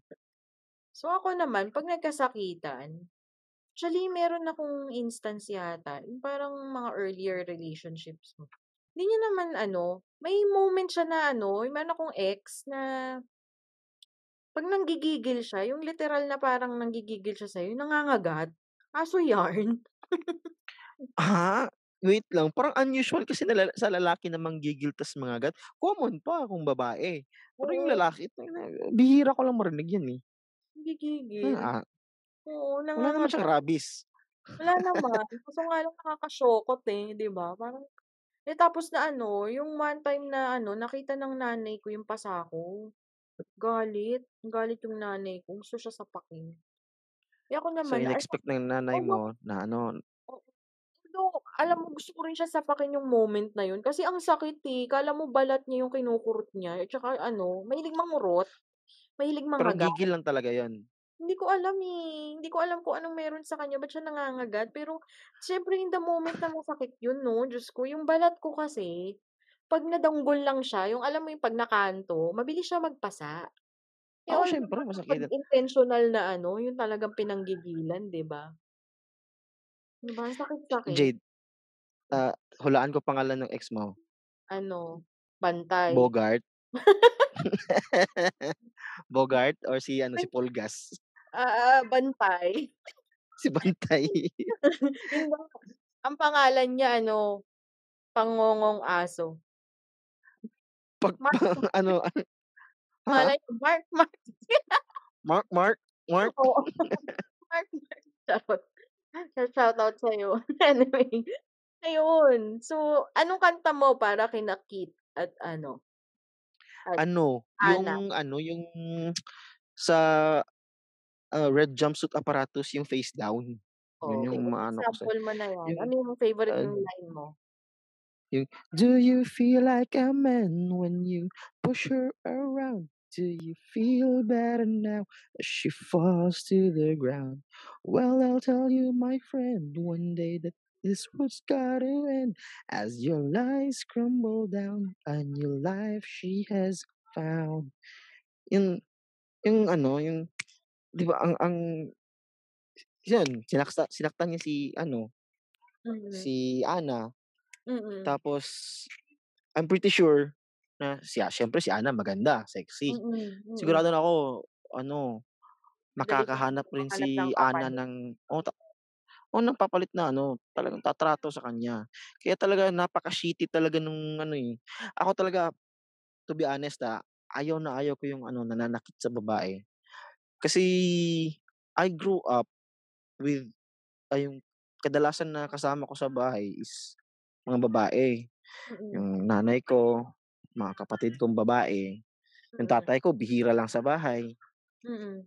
So, ako naman 'pag nagkasakitan, actually meron akong instance yata, yung parang mga earlier relationships ko. Hindi niya naman ano, may moment siya na ano, yung meron akong ex na 'pag nanggigigil siya, yung literal na parang nanggigigil siya sa'yo, nangangagat. Kaso yarn. Ah, wait lang, parang unusual kasi na sa lalaki na manggigil tas mangagat, common pa kung babae. Pero yung lalaki, bihira ko lang marinig yan, eh. Nanggigigil. Ah, Oo, wala naman siyang nangangagat. rabies. Wala naman, kaso nga lang nakakasyokot, eh, 'di ba? Parang eh, tapos na ano, yung one time na ano, nakita ng nanay ko yung pasa ko. Galit, galit yung nanay ko, gusto siya sapakin. Eh, ako So, naman na in-expect ng nanay mo na ano oo, although alam mo gusto ko rin siya sapakin yung moment na yun kasi ang sakit, eh, akala mo balat niya yung kinukurot niya at saka ano, mahilig mangurot, mahilig Pero mangagat. gigil lang talaga yun? Hindi ko alam, eh, hindi ko alam kung anong meron sa kanya, ba't siya nangangagat, pero siyempre in the moment na masakit yun 'no, Diyos ko. Yung balat ko kasi 'pag nadanggol lang siya, yung alam mo yung 'pag nakanto, mabilis siya magpasa. Oo, although siyempre masakit. intentional na ano, yung talagang pinanggigilan, 'di ba? 'Di ba, ang sakit-sakit. Jade, ah, hulaan ko pangalan ng ex mo. Ano, Bantay. Bogart? Bogart or si ano, si Ay. Polgas? Ah, ah, Bantay. Si Bantay. Yun ang pangalan niya ano, Pangongong Aso. Pag Mark pang ano, ha? Malay ko Mark, Mark. Mark, Mark, Mark? Oo. Mark, Mark, charot. Sha-shoutout sa'yo. Anyway, ayun. So, anong kanta mo para kina Kit at ano at Ano, Ana? yung ano, yung sa, ah, Red Jumpsuit Apparatus, yung Face Down. Yun Okey, yung maano ko sa sample mo na yan. yung, Ano yung favorite yung line mo? Yung, "Do you feel like a man when you push her around? Do you feel better now as she falls to the ground? Well, I'll tell you, my friend, one day that this was gotta end as your lies crumble down, a new life she has found." Yung yung ano, yung 'di ba ang ang yun, sinaksa sinaktan niya si ano, Mm. si Ana. Mm. Tapos, I'm pretty sure na si ah, siyempre si Ana maganda, sexy. Mm, mm. Sigurado na ako ano, makakahanap rin makahanap ng si Ana kapalit. ng oo, ta ako nagpapalit na ano, talagang tatrato sa kanya. Kaya talaga napaka-shitty talaga nung ano, eh. Ako talaga, to be honest, ah, ayaw na ayaw ko yung ano, nananakit sa babae. Kasi I grew up with ay yung kadalasan na kasama ko sa bahay is mga babae. Mm. Yung nanay ko, mga kapatid kong babae, yung Mm. tatay ko bihira lang sa bahay. Mm.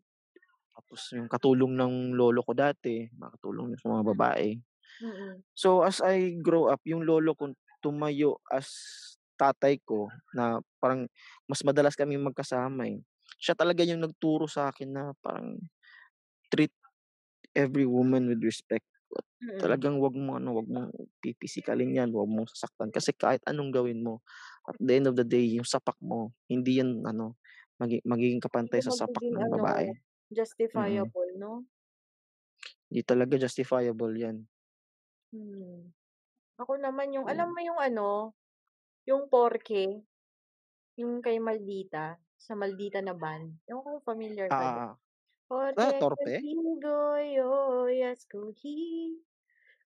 Tapos yung katulong ng lolo ko dati, makatulong sa mga babae. Mm. So, as I grow up, yung lolo ko tumayo as tatay ko na parang mas madalas kaming magkasama, eh. Siya talaga yung nagturo sa akin na parang treat every woman with respect. Mm. talagang wag mong ano, wag mong pipisikalin 'yan, wag mong sasaktan kasi kahit anong gawin mo, at the end of the day, yung sapak mo, hindi 'yan ano, magi magiging kapantay Hindi sa sapak magiging ng ano, babae. Mm. justifiable, 'no? Hindi talaga justifiable 'yan. Hmm. Ako naman yung alam Hmm. mo yung ano, yung Porke? Yung kay Maldita, sa Maldita na band. Ewan ko kung familiar ka dun. Ah. Ah, Porque Torpe? contigo yo ya escogí,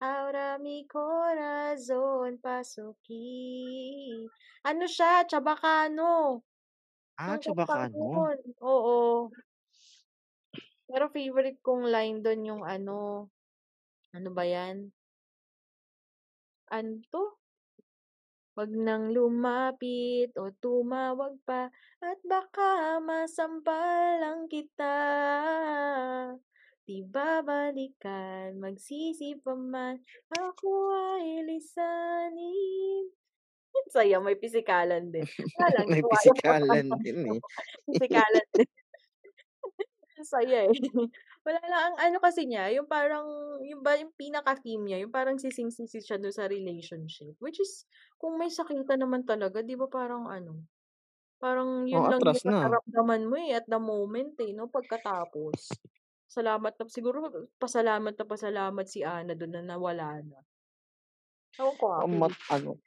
ahora mi corazón pasukí. Ano siya, Chabacano. Ah, Yung kanta Chabacano. yun, oo. Pero favorite kong line dun yung ano, ano ba 'yan? Ano 'to? Wag nang lumapit o tumawag pa at baka masampal lang kita. Di babalikan, magsisi pa man, ako ay lisanin. Saya, may pisikalan din. Wala lang, May pisikalan din, eh. pisikalan din. Saya, eh. Wala lang, ang ano kasi niya, yung parang, yung ba yung pinaka-theme niya, yung parang sising-sisi siya dun sa relationship. Which is, kung may sakitan naman talaga, 'di ba parang ano, parang yun Oo, lang atras yung na. nararamdaman mo, eh, at the moment, eh, 'no, pagkatapos. Salamat na siguro pasalamat na pasalamat si Ana dun na nawala na. Ewan ko, ah, Um, feeling mat ano,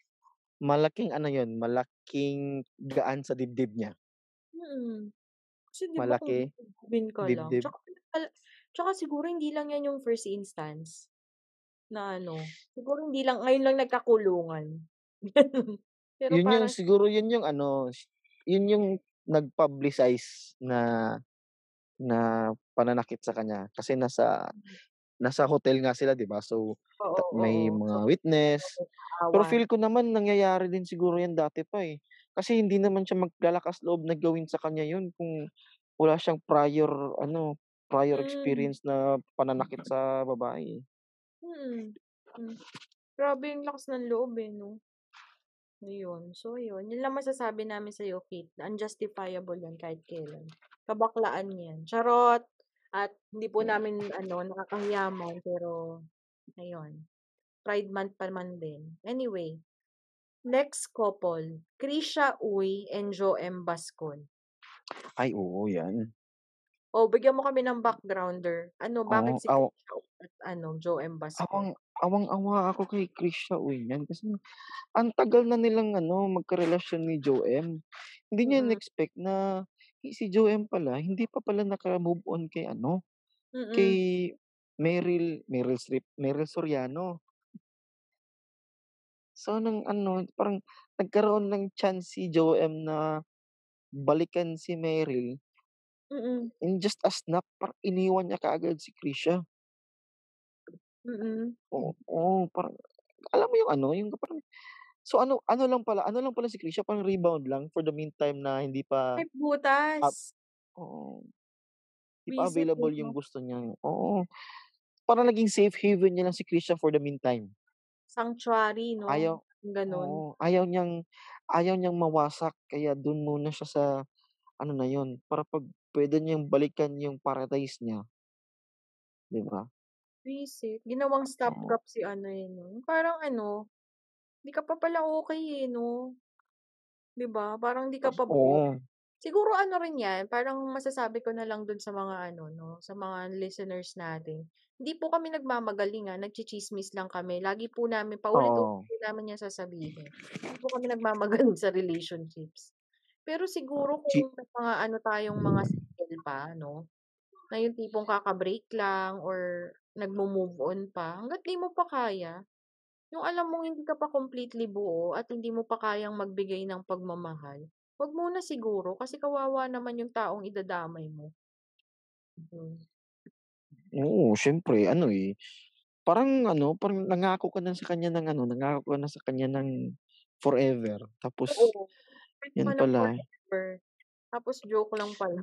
malaking ano yun, malaking gaan sa dibdib niya. Mm. Kasi 'di ba kung Malaki, dibdibin ka lang, dibdib. tsaka pala tsaka siguro hindi lang yan yung first instance na ano, siguro hindi lang ngayon lang nagkakulungan. Pero Yun yung parang siguro yun yung ano, yun yung nag-publicize na na pananakit sa kanya kasi nasa nasa hotel nga sila, 'di ba? So, Oo, ta may oo. mga witness. Pero feel ko naman nangyayari din siguro yan dati pa, eh. Kasi hindi naman siya maglalakas loob na gawin sa kanya yun kung wala siyang prior ano, prior Mm. experience na pananakit sa babae, eh. Mm. Hmm. Grabe yung lakas ng loob, eh, 'no? Ayun. So, ayun. Yun lang masasabi namin sa'yo, Kate, unjustifiable yan kahit kailan. Kabaklaan yan. Charot! At hindi po namin ano, nakakahiya man, pero ayun, Pride Month pa man din. Anyway, next couple, Krisha Uy and Joem Bascon. Ay, oo, yan. Oh, bigyan mo kami ng backgrounder. Ano, bakit Oo, si aw Krisha at ano, Joem Bascon? awang awang-awa ako kay Krisha Uy niyan kasi ang tagal na nilang ano, magkarelasyon ni Joem. Hindi niya Mm. in-expect na si Joem pala hindi pa pala naka-move on kay ano, kay Mm. Meryl Meryl Streep, Meryl Soriano. So, nung ano, parang nagkaroon ng chance si Joem na balikan si Meryl. Mm. In just a snap, parang iniwan niya kaagad si Krisha. Mm. Oo, oo, parang alam mo yung ano, yung parang so ano ano lang pala ano lang pala si Krisha, parang rebound lang for the meantime na hindi pa Ay, up butas. oo. Hindi pa available yung gusto niya, oo. Parang naging safe haven niya lang si Krisha for the meantime. Sanctuary, 'no? Ayaw gano'n. oo, ayaw niyang ayaw niyang mawasak kaya dun muna siya sa ano na yun, para 'pag puwede niyang balikan yung paradise niya. 'Di ba? Visit. Ginawang Oo. stopgap si ano, eh, 'no? Parang ano, di ka pa pala okey, eh, 'no? 'Di ba? Parang di ka Tas pa buo. oo. Siguro ano rin 'yan, parang masasabi ko na lang dun sa mga ano 'no, sa mga listeners natin, hindi po kami nagmamagaling, ah, nagtsitsismis lang kami. Lagi po namin paulit-ulit Oo. po namin 'yan sasabihin. Hindi po kami nagmamagaling sa relationships. Pero siguro Chi kung may mga ano tayong mga single pa 'no, na yung tipong kaka-break lang or nagmo-move on pa, hangga't di mo pa kaya, yung alam mong hindi ka pa completely buo at hindi mo pa kayang magbigay ng pagmamahal, wag muna siguro kasi kawawa naman yung taong idadamay mo. Mm. Oo, siyempre ano, eh, parang ano, parang nangako ka na sa kanya ng ano, nangako ka na sa kanya ng forever tapos Oo, pwede yun ka ng pala forever, tapos joke lang pala.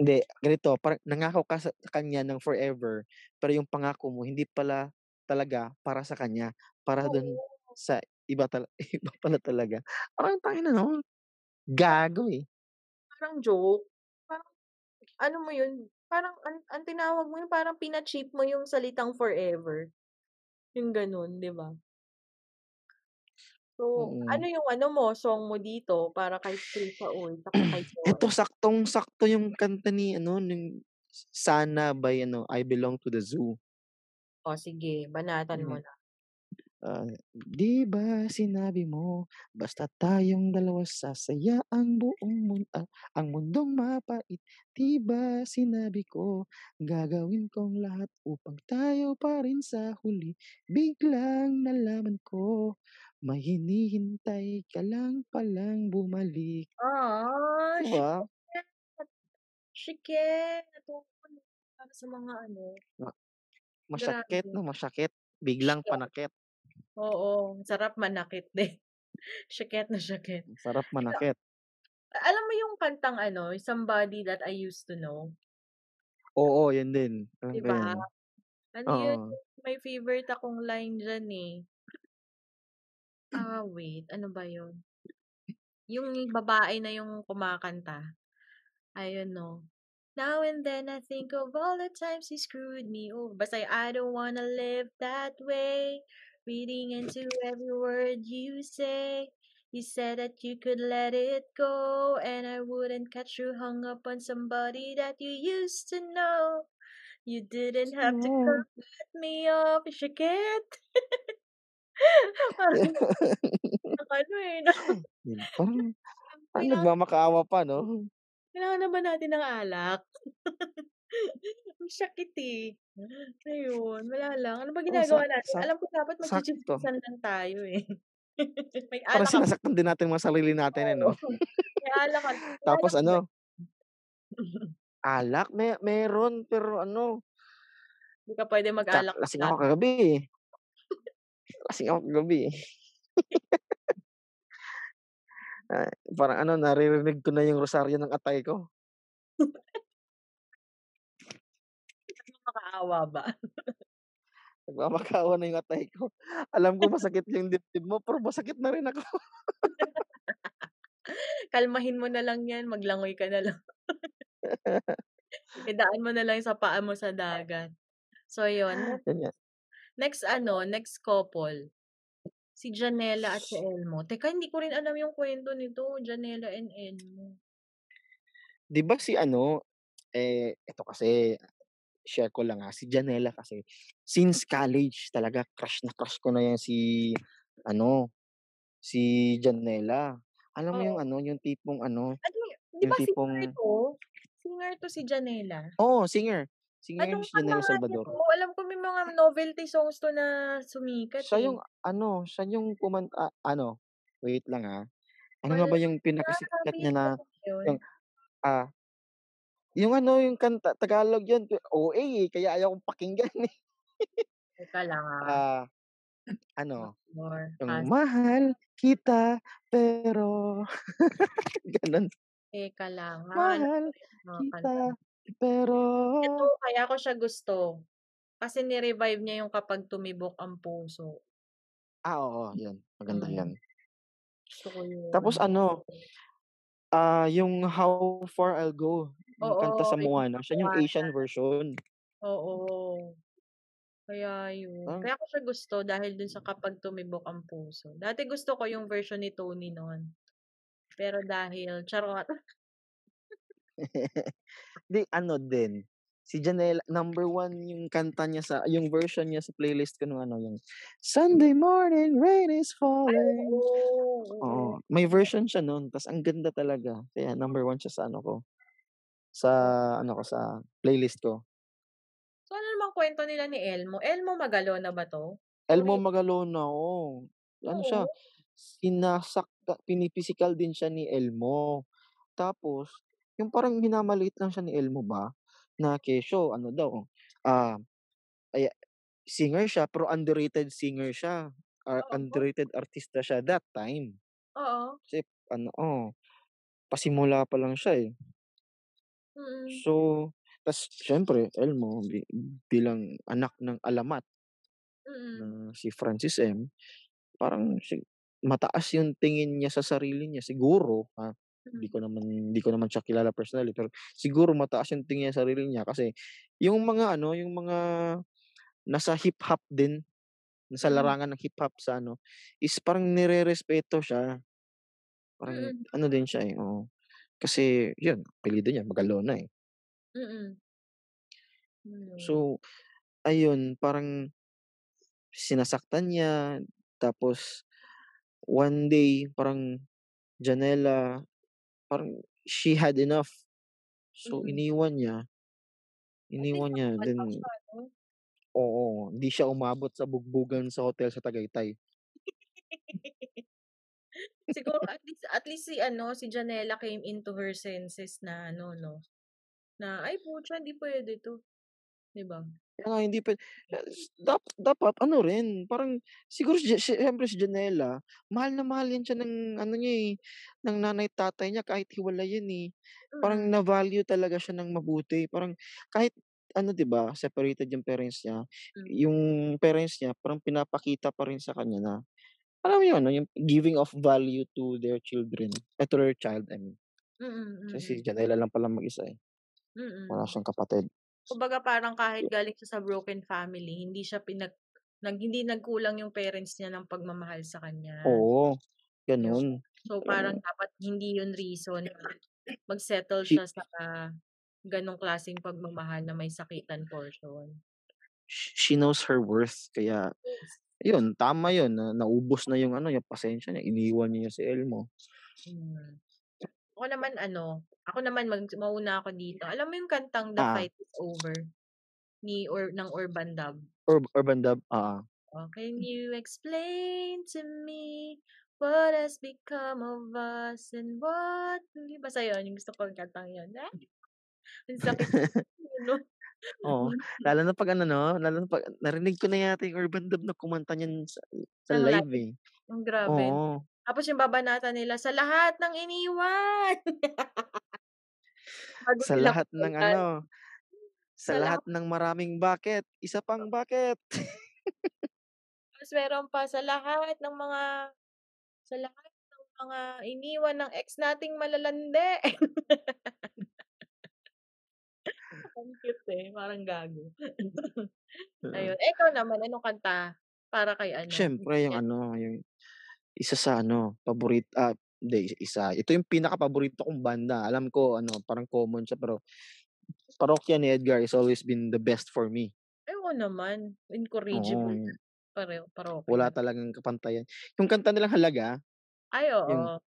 Hindi, ganito, parang nangako ka sa kanya ng forever, pero yung pangako mo hindi pala talaga para sa kanya, para dun Oo. sa iba tala iba pala talaga. Parang tangina naman, gago, eh. Parang joke, parang ano mo yun, parang ang ang tinawag mo yun parang pina-cheap mo yung salitang forever, yung gano'n, 'di ba? So, ano Mm. yung ano mo, song mo dito para kay Krista Uy tsaka kay Eto Joy? saktong-sakto yung kanta ni ano, nung Sana by ano, I Belong to the Zoo. Oh, sige, banatan mo Mm. na. Ah, "Di ba sinabi mo, basta tayong dalawa sasaya ang buong mun ah, ang mundong mapait. Di ba sinabi ko, gagawin kong lahat upang tayo pa rin sa huli. Biglang nalaman ko, may hinihintay ka lang palang bumalik." Ah, Di shit. ba? Shikет, para sa mga ano Ma masyakit grabe. 'no, masyakit, biglang Shike panakit. Oo, sarap manakit din. Shikет na. Ang sarap manakit. alam mo yung kantang ano, Somebody That I Used to Know? Oo, yun din, alam 'Di ko ba? yan. Ano yun, Oo. may favorite akong line diyan, eh. Ah, wait, ano ba yun? Yung babae na yung kumakanta. Ayun 'no. Now and then I think of all the times you screwed me over. Basta I don't wanna live that way. Reading into every word you say. You said that you could let it go and I wouldn't catch you hung up on somebody that you used to know. You didn't have to Yeah. cut me off. Parang ano, eh, 'no? Parang parang Kailangan nagmamakaawa pa 'no? Kailangan na ba natin ng alak? Ang sakit, eh. Ayun, wala lang. Ano ba sa ginagawa natin? sak Alam ko dapat sakto. magtsi-tsismisan lang tayo, eh. May Parang sinasaktan din natin mga sarili natin, eh. 'no? May alak may Tapos alak ba ano alak, me meron pero ano Di ka puwede tsa mag-alak lasing ako kagabi, eh. Lasing ako kagabi, eh. Ah, parang ano, naririnig ko na yung rosaryo ng atay ko. Nagmamakaawa ba? Nagmamakaawa na yung atay ko. Alam ko masakit yung dibdib mo, pero masakit na rin ako. Kalmahin mo na lang 'yan, maglangoy ka na lang. Idaan mo na lang sa paa mo sa dagat. So, yun. Next ano, next couple, si Janella at si Elmo. Teka, hindi ko rin alam yung kuwento nito, Janella and Elmo. 'Di ba si ano, eh, eto kasi, share ko lang, ah, si Janella kasi since college talaga crush na crush ko na 'yan si ano, si Janella. Alam mo yung ano, yung tipong ano, Ano di yung ba singer tipong 'to? Singer 'to si Janella? Oo, singer. Singer Anong si niya Salvador. 'to? Alam ko may mga novelty songs 'to na sumikat, Siya eh. yung ano, siya yung kumanta ano, wait lang, ah. Ano nga ba yung pinakasikat niya na ko yung, yun. ah yung ano, yung kanta Tagalog yun, OA, eh, kaya ayaw kong pakinggan, eh. Teka lang, ah. Ah, ano, More yung fast. mahal kita pero gano'n. Teka lang, Mahal mga kita kanta. pero Ito, kaya ko siya gusto. Kasi ni-revive niya yung Kapag Tumibok ang Puso. Ah, oo, yun. Maganda Mm. yan. Gusto ko yun. Tapos ano, ah, yung How Far I'll Go, yung kanta sa yung Moana, siya yung Moana. Asian version. Oo. Kaya yun. Ah. Kaya ko siya gusto dahil dun sa Kapag Tumibok ang Puso. Dati gusto ko yung version ni Tony nun. Pero dahil charot. 'Di ano din, si Janella number 1 yung kanta niya sa yung version niya sa playlist ko nung ano, yung Sunday morning rain is Ay, falling. oo, oo. Oo, may version siya nun ta's ang ganda talaga. Kaya number 1 siya sa ano ko, sa ano ko, sa playlist ko. So, ano naman ang kwento nila ni Elmo? Elmo Magalona ba 'to? Elmo Uri Magalona, oo. Ano siya, Oo. sinasakta pinipisikal din siya ni Elmo. Tapos, yung parang minamaliit lang siya ni Elmo ba, na kesyo ano daw, ah, aya singer siya pero underrated singer siya, ah, Oo. underrated artista siya that time. Oo. Kasi ano, oh, pasimula pa lang siya, eh. Mm. So, tas siyempre Elmo bi bilang anak ng alamat Mm. na si Francis M, parang si mataas yung tingin niya sa sarili niya siguro, ah, hindi Mm. ko naman hindi ko naman siya kilala personally pero siguro mataas yung tingin niya sa sarili niya kasi yung mga ano, yung mga nasa hip-hop din, nasa Mm. larangan ng hip-hop sa ano, is parang nirerespeto siya. Parang Mm. ano din siya, eh, oo. Kasi yun, apelyido niya Magalona, eh. Mm. Hmm. So, ayun parang sinasaktan niya tapos one day parang Janella parang she had enough. So, Mm. iniwan niya. Iniwan niya nakapalpak then siya 'no? oo, hindi siya umabot sa bugbugan sa hotel sa Tagaytay. Siguro at least at least si ano, si Janella came into her senses na ano 'no, na, "Ay putya hindi puwede 'to." 'Di ba? Kaya nga hindi puwe dap dapat ano rin, parang siguro si si siyempre si Janella, mahal na mahal yan siya ng ano niya, eh, ng nanay at tatay niya kahit hiwalay yan, eh. Parang Mm. na-value talaga siya ng mabuti, parang kahit ano 'di ba, separated yung parents niya, Hmm. yung parents niya parang pinapakita pa rin sa kanya na, alam mo ano, yung giving of value to their children, eh, to their child I mean. Mm, Kasi si mm. Janella lang pala mag-isa, eh. Wala Mm. siyang kapatid. Kumbaga parang kahit galing siya sa broken family, hindi siya pinag nag hindi nagkulang yung parents niya ng pagmamahal sa kanya. Oo, Yun. gano'n. So, Parang parang dapat hindi yun reason mag-settle She siya sa ganong klaseng pagmamahal na may sakitan portion. sh she knows her worth kaya Yes. Yun, tama yun na naubos na yung ano, yung pasensya niya, iniwan niya si Elmo. Hmm. Ako naman ano, ako naman mag mauna ako dito. Alam mo yung kantang The Ah. Fight Is Over ni or ng Urban Dub? Urb Urban Dub, oo. Oh, "Can you explain to me what has become of us and what" hindi basta yun, yung gusto kong kantang yun. Ah, ang sakit no? Oo, lalo na 'pag ano 'no, lalo na 'pag narinig ko na yata yung Urban Dub na kumanta niyan sa sa live, eh. Hmm, grabe. Oo. Tapos yung babanatan nila, "Sa lahat ng iniwan." Sa lahat ng ano, sa Sa lahat lahat ng maraming bakit, isa pang bakit. Tas meron pa, "Sa lahat ng mga sa lahat ng mga iniwan ng ex nating malalandi." Ang cute, eh, parang gago. Oo. Ayun, eh, ikaw naman anong kanta para kay ano? Siyempre yung ano, yung isa sa ano, paborit ah, hindi isa, ito yung pinakapaborito kong banda. Alam ko ano, parang common siya pero Parokya ni Edgar has always been the best for me. Ay, oo naman. Incorrigible yun. pareho Wala Parokya. talagang kapantayan. Yung kanta nilang Halaga, Ay, yung oo.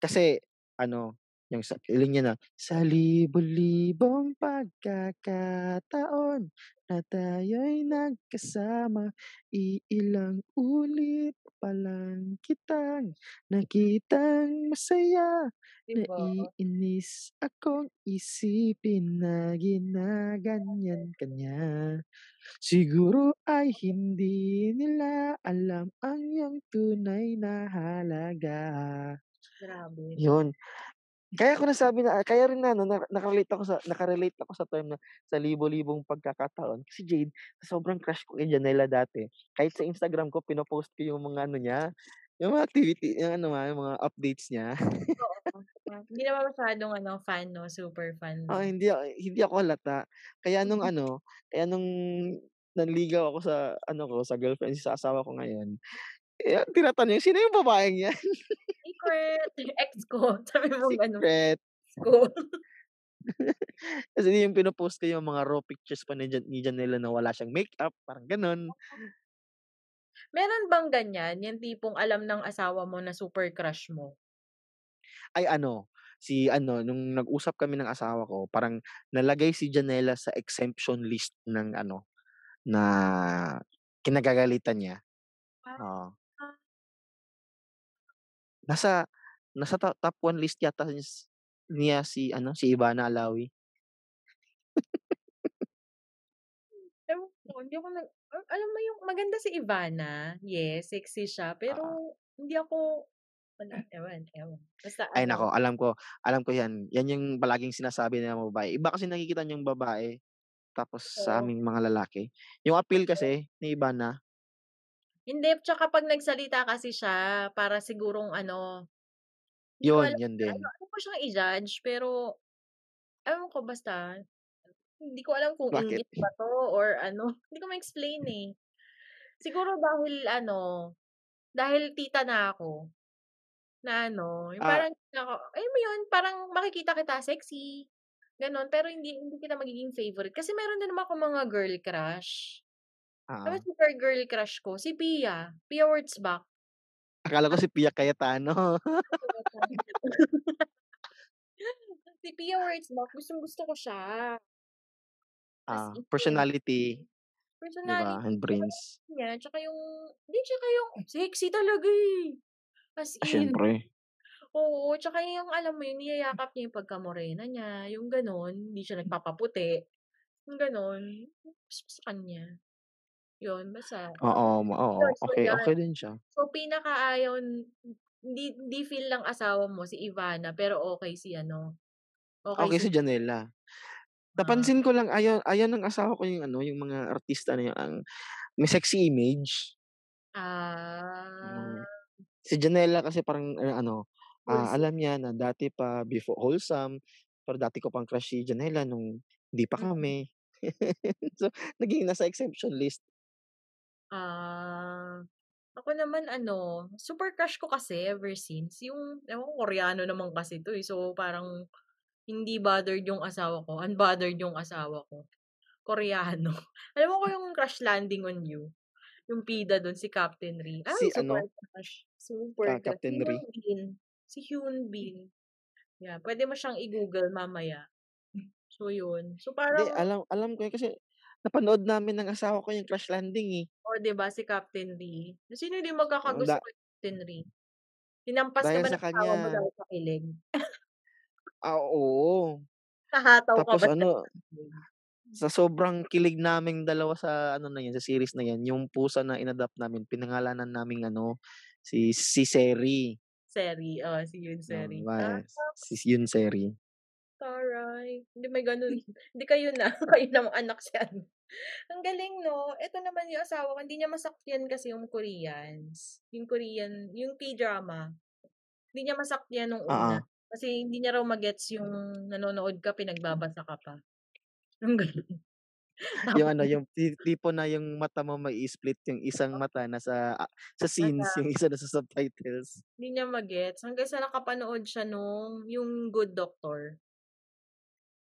kasi ano, yung sa linya na, "Sa libo-libong pagkakataon na tayo'y nagkasama, iilang ulit pa lang kitang nakitang masaya. 'Di ba? Naiinis akong isipin na ginaganyan ka niya. Siguro ay hindi nila alam ang iyong tunay na halaga." Grabe. Yun. Kaya ko nasabi na kaya rin na na naka-relate ako sa naka-relate ako sa term na sa libo-libong pagkakataon. Kasi Jade, sobrang crush ko kay Janella dati. Kahit sa Instagram ko pino-post ko yung mga ano niya, yung mga activity yung ano nga, yung mga updates niya. Oo, ah, hindi naman masyadong ano, fan 'no, super fan 'no? hindi a hindi ako halata. Kaya nung Mm. ano, kaya nung nanligaw ako sa ano ko, sa girlfriend sa asawa ko ngayon, eh, tinatanong, "Sino yung babaeng yan?" Secret, ex ko. Sabi mong gano'n, Secret. ex ko. Kasi yung pino-post ko yung mga raw pictures pa ni Jan ni Janella na wala siyang makeup, parang gano'n. Meron bang ganyan, yung tipong alam ng asawa mo na super crush mo? Ay ano, si ano, nung nag-usap kami ng asawa ko, parang nalagay si Janella sa exemption list ng ano, na kinagagalitan niya. Ah. Oo. Nasa nasa to top 1 list yata niya si ano, si Ivana Alawi. Ewan ko, hindi ako nag alam mo yung maganda si Ivana, yes, sexy siya, pero hindi ako wala, ewan, ewan. Basta Ay ano naku, alam ko alam ko 'yan. 'Yan yung palaging sinasabi ng mga babae. Iba kasi nakikita niyang babae, tapos sa Oo. aming mga lalaki. Yung appeal kasi ni Ivana Hindi, tsaka 'pag nagsalita kasi siya para sigurong ano, hindi ko Yun, alam yun ano din. ano ko siyang i-judge, pero ewan ko basta, hindi ko alam kung Bakit? inggit ba 'to or ano, hindi ko ma-explain, eh. Siguro dahil ano, dahil tita na ako, na ano, yung Ah. parang ako alam mo yun, parang makikita kita sexy, gano'n, pero hindi hindi kita magiging favorite. Kasi meron din naman akong mga girl crush. Mo Oo. si girl girl crush ko, si Pia, Pia Wurtzbach. Akala ko si Pia Cayetano. Si Pia Wurtzbach, gustong-gusto ko siya. As Ah, in. personality, 'di Personality ba, and brains. niya, tsaka yung hindi, tsaka yung sexy talaga, eh. As Ah, in. siyempre. Oo, tsaka yung alam mo yun, niyayakap niya yung pagka-morena niya, yung gano'n. Hindi siya nagpapaputi, yung gano'n. Gusto ko sa kanya. Yun, basta Oo, oo, yun, so okey, yan. okey din siya. So, pinakaayaw hindi hindi feel ng asawa mo si Ivana, pero okey si ano, okey Okey si si Janella. Ah. Napansin ko lang ayaw ayaw ng asawa ko yung ano, yung mga artista na yung ang may sexy image. Ah. Hmm. Si Janella kasi parang, eh, ano, ah, Wholesome. alam niya na dati pa befo wholesome, pero dati ko pang crush si Janella nung hindi pa Mm. kami. So, naging nasa exception list. Ah. Ako naman ano, super crush ko kasi ever since yung ewan ko, Koreano naman kasi 'to, eh. So, parang hindi bothered yung asawa ko, unbothered yung asawa ko, Koreano. Alam mo ko yung Crash Landing on You, yung bida dun si Captain Ri. Si Ay, super ano? crush, super Ah, crush. Si Captain Ri. Si Hyun Bin. Yeah, puwede mo siyang i-Google mamaya. So, yun. So, Hindi, parang alam alam ko 'yan kasi napanood namin ng asawa ko yung Crash Landing, eh. Oh, 'di ba si Captain Ri. Sino hindi Oo, magkakagusto da kay Captain Ri? Hinampas ka Dahil ba sa ng asawa mo kanya dahil sa kilig? Ah, oo. Nahataw ka Tapos ba sa ano, sa sobrang kilig naming dalawa sa ano na 'yan, sa series na 'yan, yung pusa na in-adopt namin pinangalanan naming ano, si si Seri. Seri, oo, si Yoon Oo, Seri. mas Ah. si Yoon Seri. Taray, hindi may gano'n. Hindi kayo na, kayo namang anak si ano. Ang galing 'no? Eto naman yung asawa ko, hindi niya masakyan kasi yung Koreans, yung Korean yung K-drama. Hindi niya masakyan nung una, Oo. kasi hindi niya raw ma-gets yung nanonood ka pinagbabasa ka pa, yung gano'n. Yung ano, yung ti tipo na yung mata mo mai-split, yung isang mata nasa, ah, sa scenes, yung isa nasa subtitles. Hindi niya ma-gets hanggang sa nakapanood siya nung yung Good Doctor.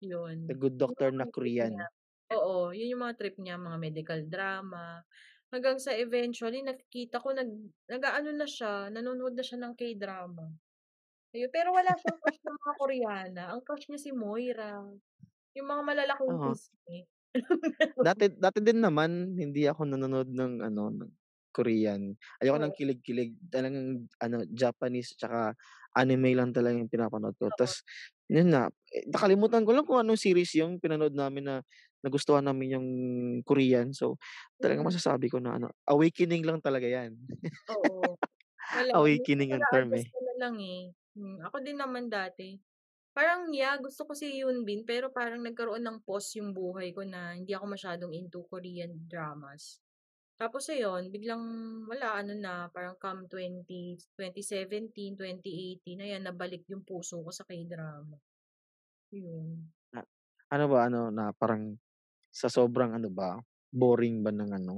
Yun. The Good Doctor na niya. Korean. Oo, yun yung mga trip niya, mga medical drama. Hanggang sa eventually nakikita ko nag nag-aano na siya, nanonood na siya ng K-drama. Ayun, pero wala siyang crush na mga Koreana, ang crush niya si Moira, yung mga malalaking Oo. pisngi. Dati dati din naman hindi ako nanonood ng ano, ng Korean. Ayoko ng Oo. kilig-kilig, talagang ano, Japanese tsaka anime lang talaga yung pinapanood ko. Oo. Tas yun nga, eh, nakalimutan ko lang kung anong series yung pinanood namin na nagustuhan namin yung Korean. So, talagang Mm. masasabi ko na ano, awakening lang talaga 'yan. Oo. Wala, Awakening ang term, eh. na lang, eh. Hmm, ako din naman dati. Parang yeah, gusto ko si Yoon Bin, pero parang nagkaroon ng pause yung buhay ko na hindi ako masyadong into Korean dramas. Tapos ayun, biglang wala, ano na, parang come 20 2017, 2018, ayan nabalik yung puso ko sa K-drama. Yun. Ah, ano ba, ano na parang sa sobrang ano ba, boring ba ng ano,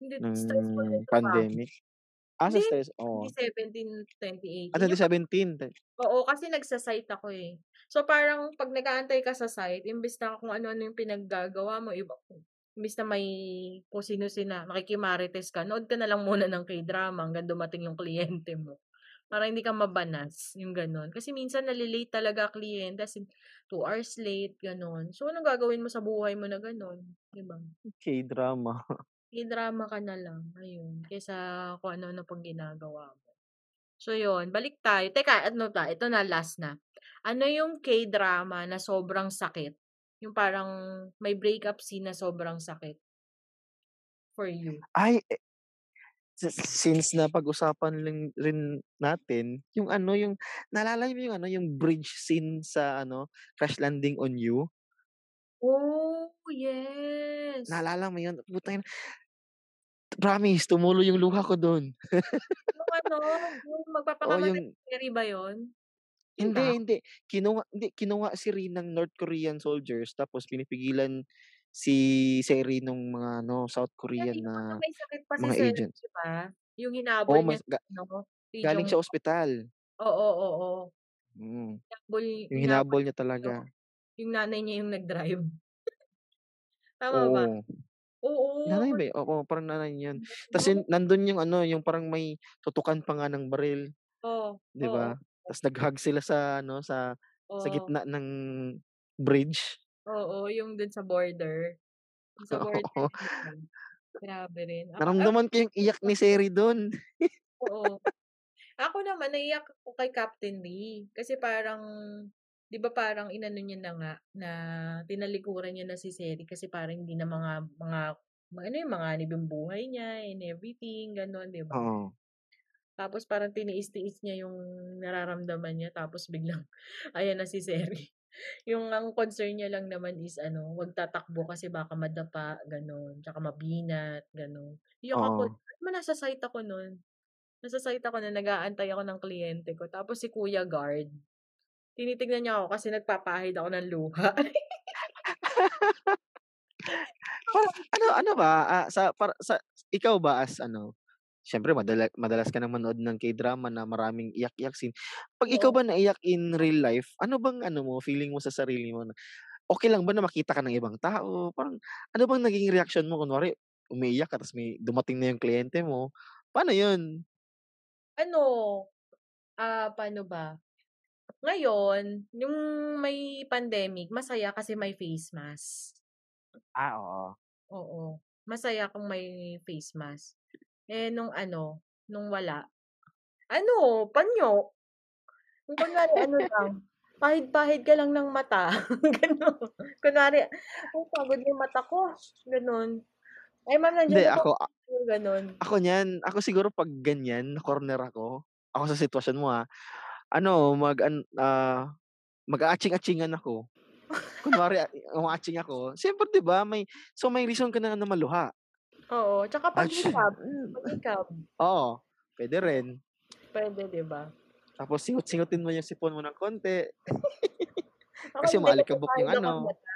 Hindi, ng stressful pandemic? Ah, sa stress, oo. 2017, Ah, 2018, yung pag 2017 te oo, kasi nagsa-site ako, eh. So, parang 'pag nag-aantay ka sa site, imbes na kung ano-ano yung pinaggagawa mo, iba imbes na may kung sino-sino makikimarites ka, nood ka na lang muna ng K-drama hanggang dumating yung kliyente mo. Para hindi ka mabanas, yung gano'n. Kasi minsan nale-late talaga kliyente as in 2 hours late, gano'n. So, anong gagawin mo sa buhay mo na gano'n, 'di ba? K-drama. K-drama ka na lang, ayun, kaysa kung ano-ano pang ginagawa mo. So, yun, balik tayo. Teka, ano ba, ito na, last na. Ano yung K-drama na sobrang sakit? Yung parang may breakup scene na sobrang sakit for you? Ay, eh si since napag-usapan lang rin natin, yung ano, yung naalala mo yung ano, yung bridge scene sa ano, Crash Landing on You? Oh, yes. Naalala mo yun? Putang promise tumulo yung luha ko dun. Yung ano, yung magpapakamatay yung na Seri ba yun? Yun Hindi, ba? hindi. Kinuha hindi, kinuha si Rin ng North Korean soldiers tapos pinipigilan si Seri nung mga ano, South Korean na may sakit pa si mga Seri, agents. 'di ba? Yung Oo, hinabol niya mas ga si ano, si galing Jong sa ospital. Oo, oo. Mm. Hinabol Yung hinabol hinabol niya niya talaga. yung nanay niya yung nag-drive. Tama ba? Oo. Oo, Nanay ba, eh? Oo, parang nanay niya yun. Tas Oo. yun nandun yung ano, yung parang may tutukan pa nga ng baril, Oo, 'di oo. ba? Tas nag-hug sila sa ano, sa sa Oo. gitna ng bridge. Oo, yung dun sa border. Sa border nila. Grabe rin. Ako Naramdaman ko yung iyak ni Seri dun. Oo. Ako naman naiyak ako kay Captain Lee. Kasi parang 'di ba parang inano niya na nga, na tinalikuran niya na si Seri kasi parang hindi na mga mga ano yung manganib yung buhay niya and everything, gano'n, 'di ba? Oo. Tapos parang tiniis-tiis niya yung nararamdaman niya tapos biglang ayan na si Seri. Yung ang concern niya lang naman is ano, wag tatakbo kasi baka madapa, gano'n, tsaka mabinat, gano'n. Iyak ako, mo nasa site ako nun. Nasa site ako na nag-aantay ako ng kliyente ko tapos si kuya guard, tinitignan niya ako kasi nagpapahid ako ng luha. Ano ano ba, ah, sa para sa ikaw ba as ano, siyempre madala madalas ka ng manood ng K-drama na maraming iyak-iyak scene. 'Pag ikaw Oo. ba naiyak in real life, ano bang ano mo, feeling mo sa sarili mo na okey lang ba na makita ka ng ibang tao? Parang ano bang naging reaksyon mo kunwari umiiyak ka ta's may dumating na yung kliyente mo, paano yun? Ano, ah, paano ba? Ngayon, yung may pandemic, masaya kasi may face mask. Ah, oo. Oo, masaya kung may face mask. Eh, nung ano, nung wala, ano, panyo. Yung kunwari ano lang, pahid-pahid ka lang ng mata, gano'n. Kunwari, "Ay, pagod yung mata ko," gano'n. "Ay, ma'am, Hindi nandiyan na po ako, ako," gano'n. ako niyan, ako siguro 'pag ganyan, na-corner ako, ako sa sitwasyon mo, ah, ano mag-an ah, mag-aatching-atchingan ako. Kunwari, ah, umaatching ako, siyempre 'di ba may so may reason ka na na maluha. Oo, tsaka paghikab, hmm. paghikab. Oo, puwede rin. Puwede, 'di ba? Tapos singot-singotin mo yung sipon mo ng konti. Kasi hindi, umaalikabok yung ano. mata.